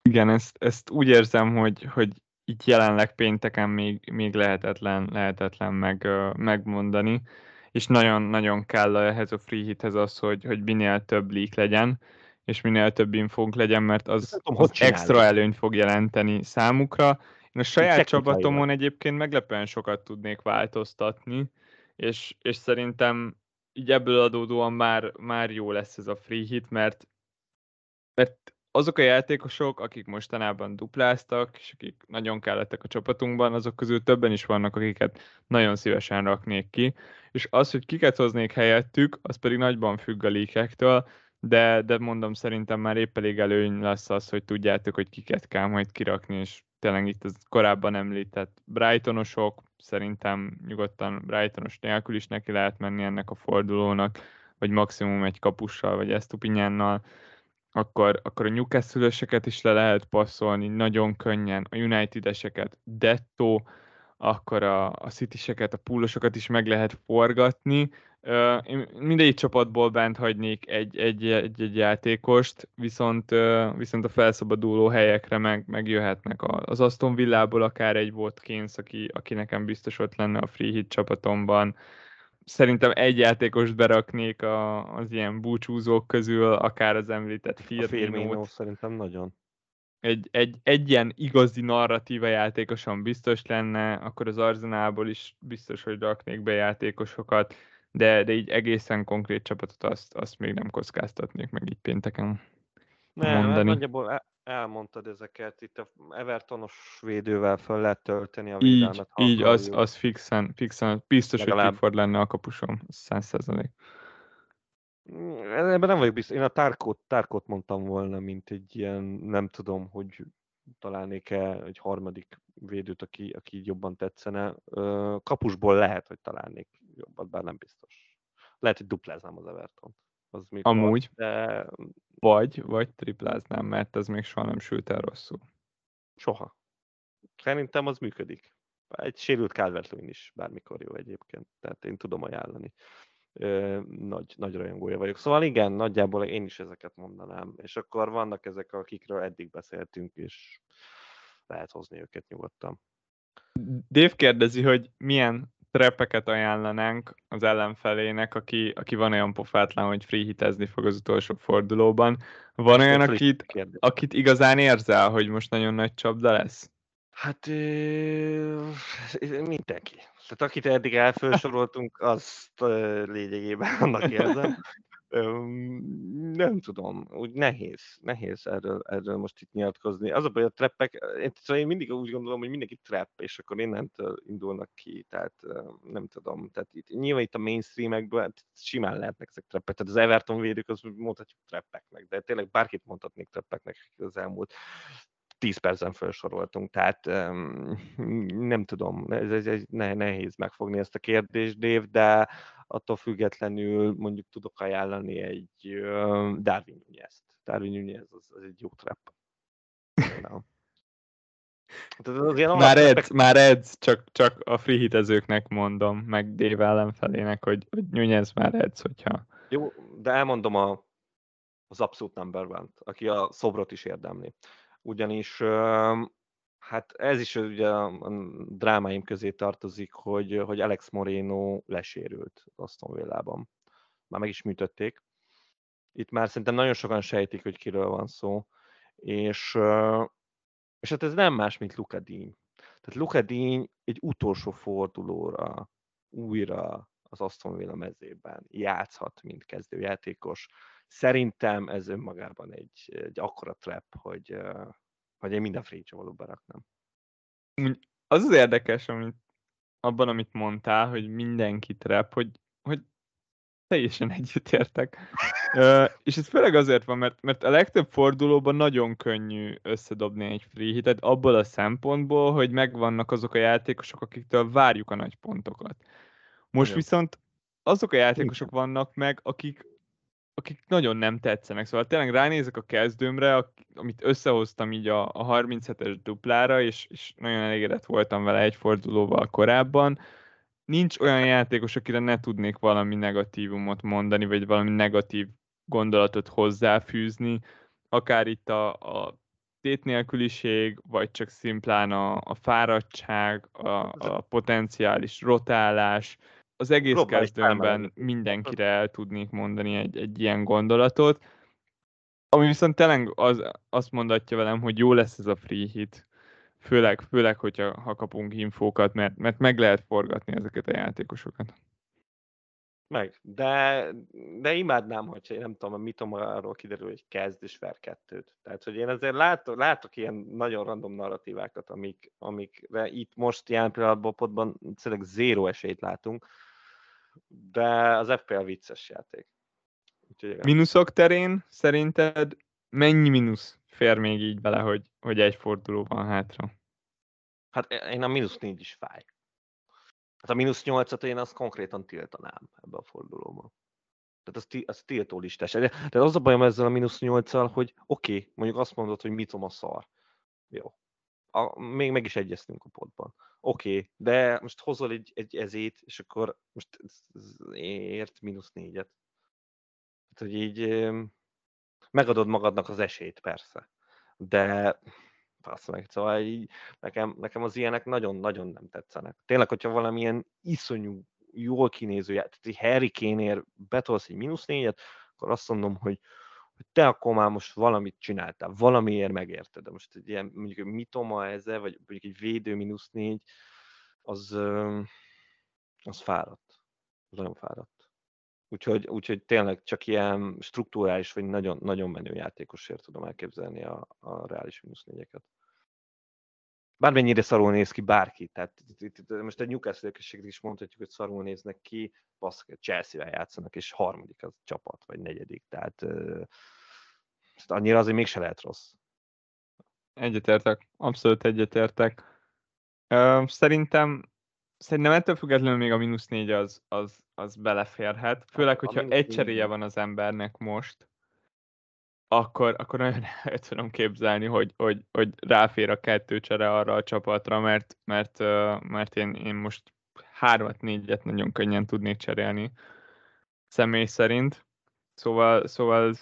Igen, ezt, ezt úgy érzem, hogy, hogy itt jelenleg pénteken még, még lehetetlen, lehetetlen meg, megmondani, és nagyon-nagyon kell ehhez a free hithez az, hogy, hogy minél több leak legyen, és minél több infónk legyen, mert az, tudom, az extra előnyt fog jelenteni számukra. Én a saját csapatomon egyébként meglepően sokat tudnék változtatni, és, és szerintem így ebből adódóan már, már jó lesz ez a free hit, mert mert azok a játékosok, akik mostanában dupláztak, és akik nagyon kellettek a csapatunkban, azok közül többen is vannak, akiket nagyon szívesen raknék ki, és az, hogy kiket hoznék helyettük, az pedig nagyban függ a líkektől, de, de mondom, szerintem már épp elég előny lesz az, hogy tudjátok, hogy kiket kell majd kirakni, és tényleg itt az korábban említett Brightonosok, szerintem nyugodtan Brightonos nélkül is neki lehet menni ennek a fordulónak, vagy maximum egy kapussal, vagy Estupinyánnal, akkor, akkor a newcastle is le lehet passzolni nagyon könnyen, a United-eseket, Detto, akkor a, a City-seket, a púlosokat is meg lehet forgatni. Uh, én mindegyik csapatból bent hagynék egy, egy, egy, egy játékost, viszont, viszont a felszabaduló helyekre meg, megjöhetnek az Aston Villából akár egy volt Keynes, aki, aki nekem biztos ott lenne a free hit csapatomban szerintem egy játékost beraknék a, az ilyen búcsúzók közül, akár az említett Firmino. szerintem nagyon. Egy, egy, egy ilyen igazi narratíva játékosan biztos lenne, akkor az Arzenálból is biztos, hogy raknék be játékosokat, de, de így egészen konkrét csapatot azt, azt még nem kockáztatnék meg így pénteken nem, mondani. nagyjából elmondtad ezeket, itt a Evertonos védővel föl lehet tölteni a védelmet. Így, így az, az fixen, fixen, biztos, Legalább. hogy Pickford lenne a kapusom, 100%. Mm, ebben nem vagyok biztos. Én a Tárkót, Tárkót mondtam volna, mint egy ilyen, nem tudom, hogy találnék-e egy harmadik védőt, aki, aki jobban tetszene. Kapusból lehet, hogy találnék jobbat, bár nem biztos. Lehet, hogy dupláznám az Everton. Az még Amúgy. Van, de vagy, vagy tripláznám, mert ez még soha nem sült el rosszul. Soha. Szerintem az működik. Egy sérült calvert is bármikor jó egyébként, tehát én tudom ajánlani. Ö, nagy, nagy rajongója vagyok. Szóval igen, nagyjából én is ezeket mondanám. És akkor vannak ezek, akikről eddig beszéltünk, és lehet hozni őket nyugodtan. Dave kérdezi, hogy milyen trepeket ajánlanánk az ellenfelének, aki, aki van olyan pofátlan, hogy free hitezni fog az utolsó fordulóban. Van olyan, akit, akit igazán érzel, hogy most nagyon nagy csapda lesz? Hát mindenki. Tehát akit eddig elfelsoroltunk, azt lényegében annak érzem. Nem tudom, úgy nehéz, nehéz erről, erről most itt nyilatkozni. Az a baj, a treppek, én, szóval én mindig úgy gondolom, hogy mindenki trap, és akkor innentől indulnak ki, tehát nem tudom, tehát itt, nyilván itt a mainstreamekből hát simán lehetnek ezek treppek, tehát az Everton védők, az mondhatjuk treppeknek, de tényleg bárkit mondhatnék treppeknek az elmúlt 10 percen felsoroltunk, tehát nem tudom, ez, ez, ez nehéz megfogni ezt a kérdést, Dave, de attól függetlenül mondjuk tudok ajánlani egy Darwin Nunez-t. Darwin Nunez az, az egy jó trap. [laughs] már edz, már edz, csak, csak a free hitezőknek mondom, meg Dave ellenfelének, hogy, hogy Nunez már edz, hogyha... Jó, de elmondom a, az abszolút number one aki a szobrot is érdemli ugyanis hát ez is ugye a drámáim közé tartozik, hogy, hogy Alex Moreno lesérült Aston Villában. Már meg is műtötték. Itt már szerintem nagyon sokan sejtik, hogy kiről van szó, és, és hát ez nem más, mint Luka Dean. Tehát Luka Dean egy utolsó fordulóra újra az Aston Villa mezében játszhat, mint kezdőjátékos. Szerintem ez önmagában egy, egy akkora trap, hogy, hogy én minden free való beraknám. Az az érdekes, amit, abban, amit mondtál, hogy mindenki trap, hogy, hogy teljesen egyetértek. uh, [laughs] és ez főleg azért van, mert, mert a legtöbb fordulóban nagyon könnyű összedobni egy free hitet, abból a szempontból, hogy megvannak azok a játékosok, akiktől várjuk a nagy pontokat. Most Igen. viszont azok a játékosok vannak meg, akik akik nagyon nem tetszenek. Szóval tényleg ránézek a kezdőmre, amit összehoztam így a, a 37-es duplára, és, és nagyon elégedett voltam vele egy fordulóval korábban. Nincs olyan játékos, akire ne tudnék valami negatívumot mondani, vagy valami negatív gondolatot hozzáfűzni, akár itt a, a tétnélküliség, vagy csak szimplán a, a fáradtság, a, a potenciális rotálás, az egész Globális kezdőmben mindenkire el tudnék mondani egy, egy ilyen gondolatot, ami viszont tényleg az, azt mondatja velem, hogy jó lesz ez a free hit, főleg, főleg hogyha ha kapunk infókat, mert, mert meg lehet forgatni ezeket a játékosokat. Meg, de, de imádnám, hogyha én nem tudom, mit arról kiderül, hogy kezd és ver kettőt. Tehát, hogy én azért látok, látok ilyen nagyon random narratívákat, amik, amikre itt most jelen pillanatban potban tényleg zéro esélyt látunk, de az FPL vicces játék. Úgyhogy Minuszok terén szerinted mennyi mínusz fér még így bele, hogy, hogy egy forduló van hátra? Hát én a mínusz négy is fáj. Hát a mínusz nyolcat én azt konkrétan tiltanám ebbe a fordulóba. Tehát az, az tiltó listás. De az a bajom ezzel a mínusz nyolccal, hogy oké, okay, mondjuk azt mondod, hogy mitom a szar. Jó. A, még meg is egyeztünk a potban. Oké, okay, de most hozol egy, egy ezét, és akkor most ért mínusz négyet. Tehát, hogy így megadod magadnak az esélyt, persze. De azt meg, szóval így, nekem, nekem az ilyenek nagyon-nagyon nem tetszenek. Tényleg, hogyha valamilyen iszonyú, jól kinéző, tehát egy Harry Kane-ér betolsz egy mínusz négyet, akkor azt mondom, hogy, te akkor már most valamit csináltál, valamiért megérted. De most egy ilyen, mondjuk egy mitoma ezzel, vagy mondjuk egy védő mínusz négy, az, az fáradt. Az nagyon fáradt. Úgyhogy, úgyhogy tényleg csak ilyen struktúrális, vagy nagyon, nagyon menő játékosért tudom elképzelni a, a reális mínusz négyeket. Bármennyire szarul néz ki bárki, tehát itt, itt, most egy Newcastle is mondhatjuk, hogy szarul néznek ki, bassz, Chelsea-vel játszanak, és harmadik az csapat, vagy negyedik, tehát uh, annyira azért mégse lehet rossz. Egyetértek, abszolút egyetértek. Uh, szerintem Szerintem ettől függetlenül még a mínusz négy az, az, az beleférhet. Főleg, hogyha egy cseréje van az embernek most, akkor, akkor nagyon [laughs] el tudom képzelni, hogy, hogy, hogy ráfér a kettő csere arra a csapatra, mert, mert, mert én, én most hármat, négyet nagyon könnyen tudnék cserélni személy szerint. Szóval, szóval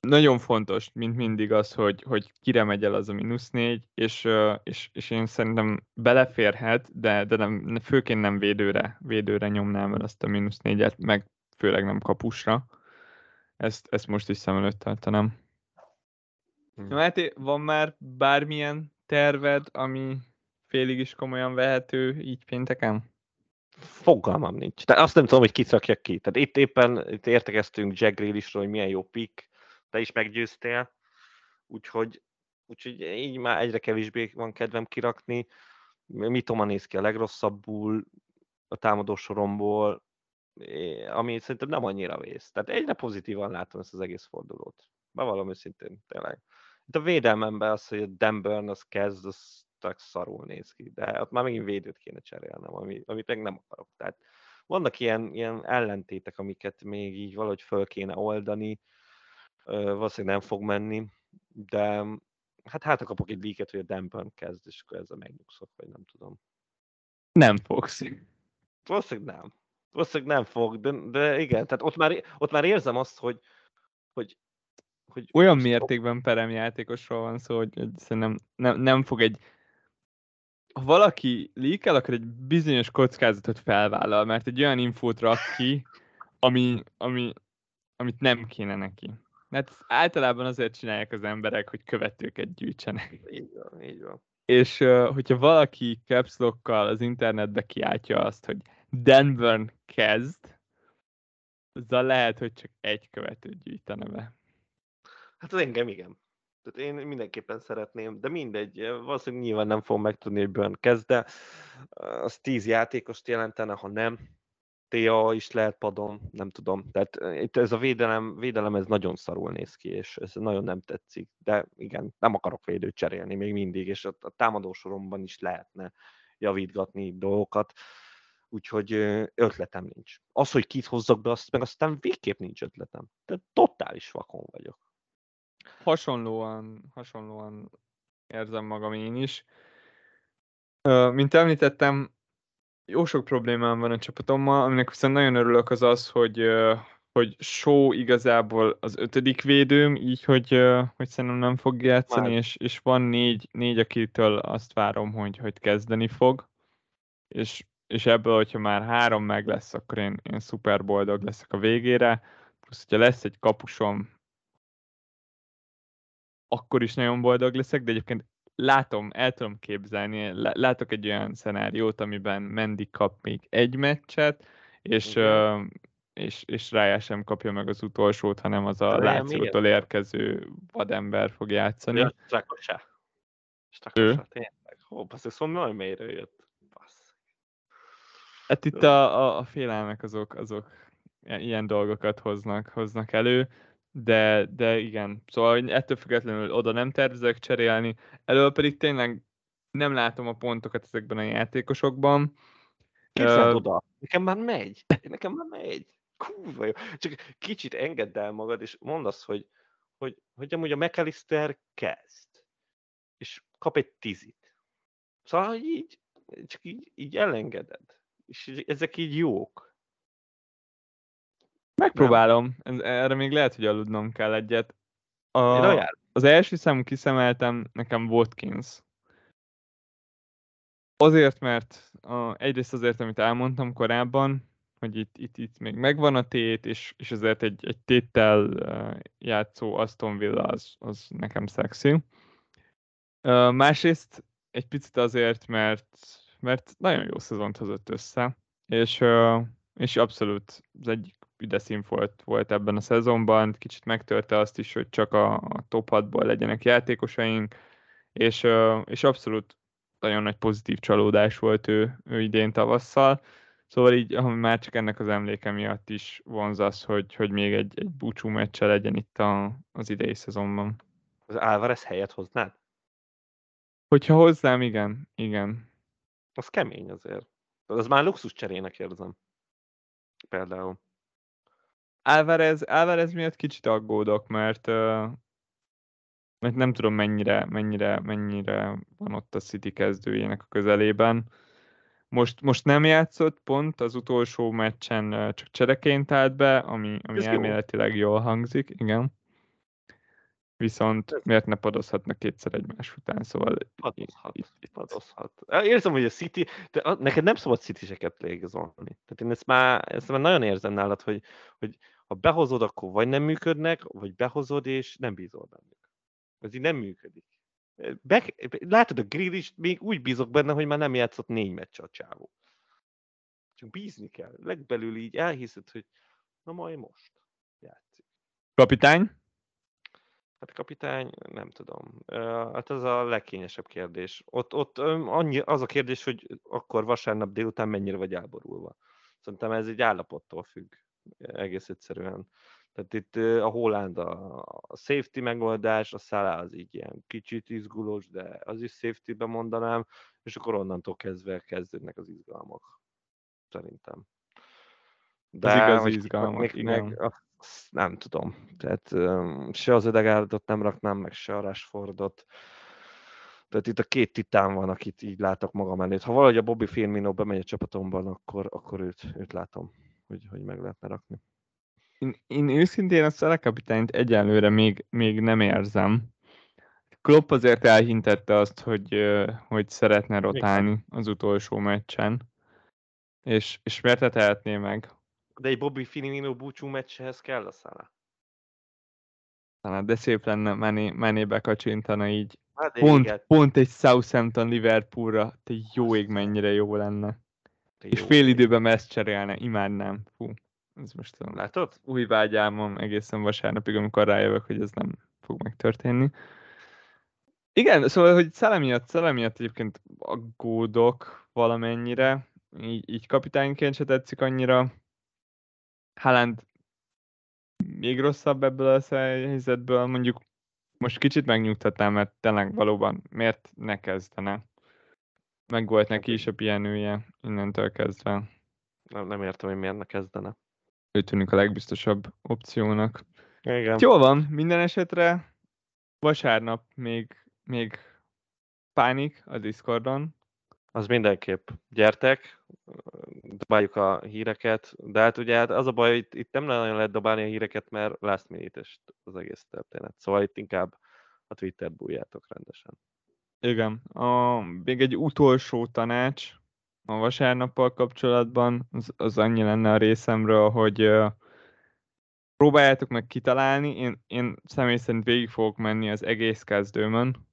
nagyon fontos, mint mindig az, hogy, hogy kire megy el az a mínusz négy, és, és, és én szerintem beleférhet, de, de nem, főként nem védőre, védőre nyomnám el azt a mínusz négyet, meg főleg nem kapusra. Ezt, ezt most is szem előtt tartanám. Hmm. Hát van már bármilyen terved, ami félig is komolyan vehető így pénteken? Fogalmam nincs. De azt nem tudom, hogy kit ki. Tehát itt éppen itt értekeztünk Jack Grealishről, hogy milyen jó pick, te is meggyőztél, úgyhogy, úgyhogy így már egyre kevésbé van kedvem kirakni. Mitoma néz ki a legrosszabbul a támadó soromból, ami szerintem nem annyira vész. Tehát egyre pozitívan látom ezt az egész fordulót. Bevallom őszintén, tényleg. Itt a védelmemben az, hogy a Dan Burn az kezd, az tök szarul néz ki, de ott már megint védőt kéne cserélnem, ami, amit meg nem akarok. Tehát vannak ilyen, ilyen ellentétek, amiket még így valahogy föl kéne oldani, valószínűleg nem fog menni, de hát hát kapok egy líket, hogy a Dampen kezd, és akkor ezzel megnyugszok, vagy nem tudom. Nem fogsz. Valószínűleg nem. Valószínűleg nem fog, de, de igen, tehát ott már, ott már érzem azt, hogy, hogy, hogy olyan mértékben peremjátékosról van szó, hogy, hogy szerintem nem, nem fog egy ha valaki líkel, akkor egy bizonyos kockázatot felvállal, mert egy olyan infót rak ki, ami, ami, amit nem kéne neki. Mert általában azért csinálják az emberek, hogy követőket gyűjtsenek. Így van, így van. És hogyha valaki capslockkal az internetbe kiáltja azt, hogy Denver kezd, azzal lehet, hogy csak egy követőt gyűjtene be. Hát az engem igen. Tehát én mindenképpen szeretném, de mindegy, valószínűleg nyilván nem fogom megtudni, hogy Burn kezd, de az tíz játékost jelentene, ha nem, TA is lehet padon, nem tudom. Tehát itt ez a védelem, védelem ez nagyon szarul néz ki, és ez nagyon nem tetszik. De igen, nem akarok védőt cserélni még mindig, és a, a támadósoromban is lehetne javítgatni dolgokat. Úgyhogy ötletem nincs. Az, hogy kit hozzak be, azt meg aztán végképp nincs ötletem. Tehát totális vakon vagyok. Hasonlóan, hasonlóan érzem magam én is. Mint említettem, jó sok problémám van a csapatommal, aminek viszont nagyon örülök az az, hogy, hogy Show igazából az ötödik védőm, így, hogy, hogy szerintem nem fog játszani, és, és van négy, négy, akitől azt várom, hogy, hogy kezdeni fog, és, és ebből, hogyha már három meg lesz, akkor én, én szuper boldog leszek a végére, plusz, hogyha lesz egy kapusom, akkor is nagyon boldog leszek, de egyébként látom, el tudom képzelni, látok egy olyan szenáriót, amiben Mendy kap még egy meccset, és, uh, és, és Rájá sem kapja meg az utolsót, hanem az a Lációtól érkező vadember fog játszani. Ja, Strakosá. Strakosá, tényleg. Ó, basz, ez honnan mélyre jött? Hát itt a, a, a félelmek azok, azok ilyen dolgokat hoznak, hoznak elő de, de igen, szóval ettől függetlenül oda nem tervezek cserélni, elől pedig tényleg nem látom a pontokat ezekben a játékosokban. Képzeld uh, oda, nekem már megy, nekem már megy. Kurva jó. Csak kicsit engedd el magad, és mondd azt, hogy, hogy, hogy amúgy a McAllister kezd, és kap egy tízit. Szóval, hogy így, csak így, így elengeded. És ezek így jók. Megpróbálom, Ez, erre még lehet, hogy aludnom kell egyet. A, az első szám kiszemeltem nekem Watkins. Azért, mert a, egyrészt azért, amit elmondtam korábban, hogy itt, itt, itt még megvan a tét, és, és ezért egy, egy téttel játszó Aston Villa az, az nekem szexi. Uh, másrészt egy picit azért, mert, mert nagyon jó szezont hozott össze, és, és abszolút az egyik üde volt, volt ebben a szezonban, kicsit megtörte azt is, hogy csak a, a top 6-ból legyenek játékosaink, és, és abszolút nagyon nagy pozitív csalódás volt ő, ő idén tavasszal. Szóval így már csak ennek az emléke miatt is vonz az, hogy, hogy még egy, egy búcsú meccse legyen itt a, az idei szezonban. Az Álvarez helyet hoznád? Hogyha hozzám, igen, igen. Az kemény azért. Az már luxus cserének érzem. Például. Álvarez, Álvarez miatt kicsit aggódok, mert, mert nem tudom mennyire, mennyire, mennyire van ott a City kezdőjének a közelében. Most, most nem játszott pont, az utolsó meccsen csak csereként állt be, ami, ami elméletileg jó. jól hangzik, igen. Viszont miért ne padozhatnak kétszer egymás után, szóval... Padozhat, padozhat. Érzem, hogy a City, de neked nem szabad City-seket légzolni. Tehát én ezt már, ezt már nagyon érzem nálad, hogy, hogy ha behozod, akkor vagy nem működnek, vagy behozod, és nem bízol bennük. Ez így nem működik. Be, látod, a grill is még úgy bízok benne, hogy már nem játszott négy meccs a csávó. Csak bízni kell. Legbelül így elhiszed, hogy na majd most játszik. Kapitány? Hát kapitány, nem tudom. Hát ez a legkényesebb kérdés. Ott, ott annyi, az a kérdés, hogy akkor vasárnap délután mennyire vagy elborulva. Szerintem ez egy állapottól függ. Egész egyszerűen. Tehát itt a Holland a safety megoldás, a Salah az így ilyen kicsit izgulós, de az is safety-be mondanám, és akkor onnantól kezdve kezdődnek az izgalmak. Szerintem. De az igazi izgalmak, igen. Meg, azt nem tudom. Tehát se az Ödegárdot nem raknám, meg se a Rashfordot. Tehát itt a két titán van, akit így látok magam előtt. Ha valahogy a Bobby Firmino bemegy a csapatomban, akkor, akkor őt, őt látom, hogy, hogy meg lehetne rakni. Én, én őszintén a szelekapitányt egyelőre még, még nem érzem. Klopp azért elhintette azt, hogy, hogy szeretne rotálni az utolsó meccsen. És, és miért tehetné meg? De egy Bobby Firmino búcsú meccshez kell a szála. De szép lenne menni, menni bekacsintana így. Hát pont, pont egy Southampton Liverpoolra, te jó ég mennyire jó lenne. Te és jó fél időben ezt cserélne, imádnám. Fú, ez most a Látod? új vágyálmom egészen vasárnapig, amikor rájövök, hogy ez nem fog megtörténni. Igen, szóval, hogy Szele miatt, Szele miatt egyébként aggódok valamennyire, így, így kapitányként se tetszik annyira. Haaland még rosszabb ebből a helyzetből, mondjuk most kicsit megnyugtatnám, mert tényleg valóban miért ne kezdene? Meg volt neki is a pihenője innentől kezdve. Nem, nem értem, hogy miért ne kezdene. Ő tűnik a legbiztosabb opciónak. Igen. Jó van, minden esetre vasárnap még, még pánik a Discordon. Az mindenképp. Gyertek, dobáljuk a híreket, de hát ugye hát az a baj, itt, itt nem nagyon lehet dobálni a híreket, mert last minute az egész történet. Szóval itt inkább a Twitter bújjátok rendesen. Igen. A, még egy utolsó tanács a vasárnappal kapcsolatban, az, az annyi lenne a részemről, hogy uh, próbáljátok meg kitalálni, én, én személy szerint végig fogok menni az egész kezdőmön,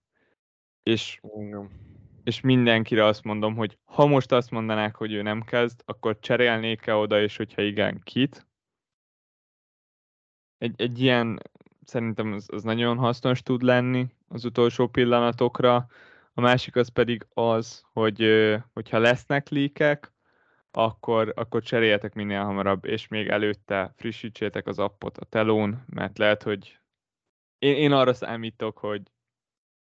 és Igen és mindenkire azt mondom, hogy ha most azt mondanák, hogy ő nem kezd, akkor cserélnék-e oda, és hogyha igen, kit? Egy, egy ilyen szerintem az, az nagyon hasznos tud lenni az utolsó pillanatokra. A másik az pedig az, hogy hogyha lesznek líkek, akkor, akkor cseréljetek minél hamarabb, és még előtte frissítsétek az appot a telón, mert lehet, hogy én, én arra számítok, hogy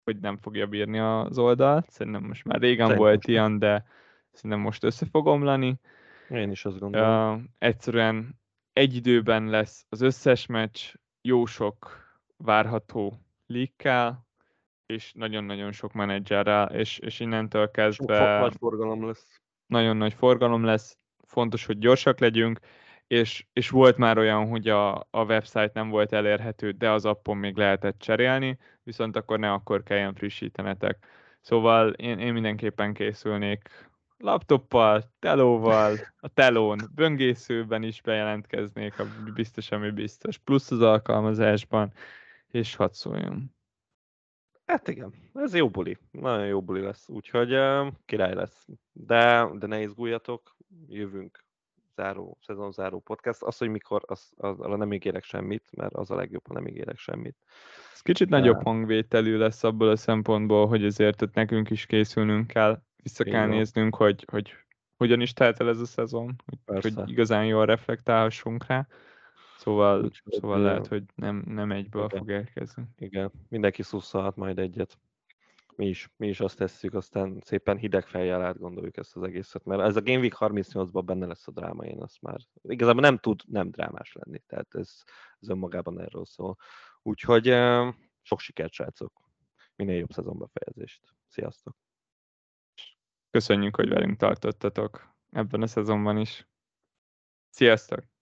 hogy nem fogja bírni az oldalt. Szerintem most már régen Szerintem volt ilyen, de szerintem most össze fog omlani. Én is azt gondolom. Uh, egyszerűen egy időben lesz az összes meccs, jó sok várható líkkel, és nagyon-nagyon sok menedzserrel, és, és innentől kezdve... Sok nagy forgalom lesz. Nagyon nagy forgalom lesz, fontos, hogy gyorsak legyünk, és, és volt már olyan, hogy a, a website nem volt elérhető, de az appon még lehetett cserélni, viszont akkor ne akkor kelljen frissítenetek. Szóval én, én mindenképpen készülnék laptoppal, telóval, a telón, böngészőben is bejelentkeznék, a biztos, ami biztos, plusz az alkalmazásban, és hadd szóljon. Hát igen, ez jó buli, nagyon jó buli lesz, úgyhogy uh, király lesz. De, de ne izguljatok, jövünk záró, szezon záró podcast. Az, hogy mikor, az, az, arra nem ígérek semmit, mert az a legjobb, ha nem ígérek semmit. Ez kicsit De... nagyobb hangvételű lesz abból a szempontból, hogy ezért ott nekünk is készülnünk kell, vissza kell Igen. néznünk, hogy, hogy hogyan is telt el ez a szezon, hogy, hogy igazán jól reflektálhassunk rá. Szóval, Úgy, szóval lehet, hogy nem, nem egyből Igen. fog érkezni. Igen, mindenki szusszalhat majd egyet. Mi is, mi is azt tesszük, aztán szépen hideg fejjel átgondoljuk ezt az egészet, mert ez a Game Week 38-ban benne lesz a dráma, én azt már igazából nem tud nem drámás lenni, tehát ez, ez önmagában erről szól. Úgyhogy sok sikert, srácok! Minél jobb szezonbefejezést. Sziasztok! Köszönjük, hogy velünk tartottatok ebben a szezonban is. Sziasztok!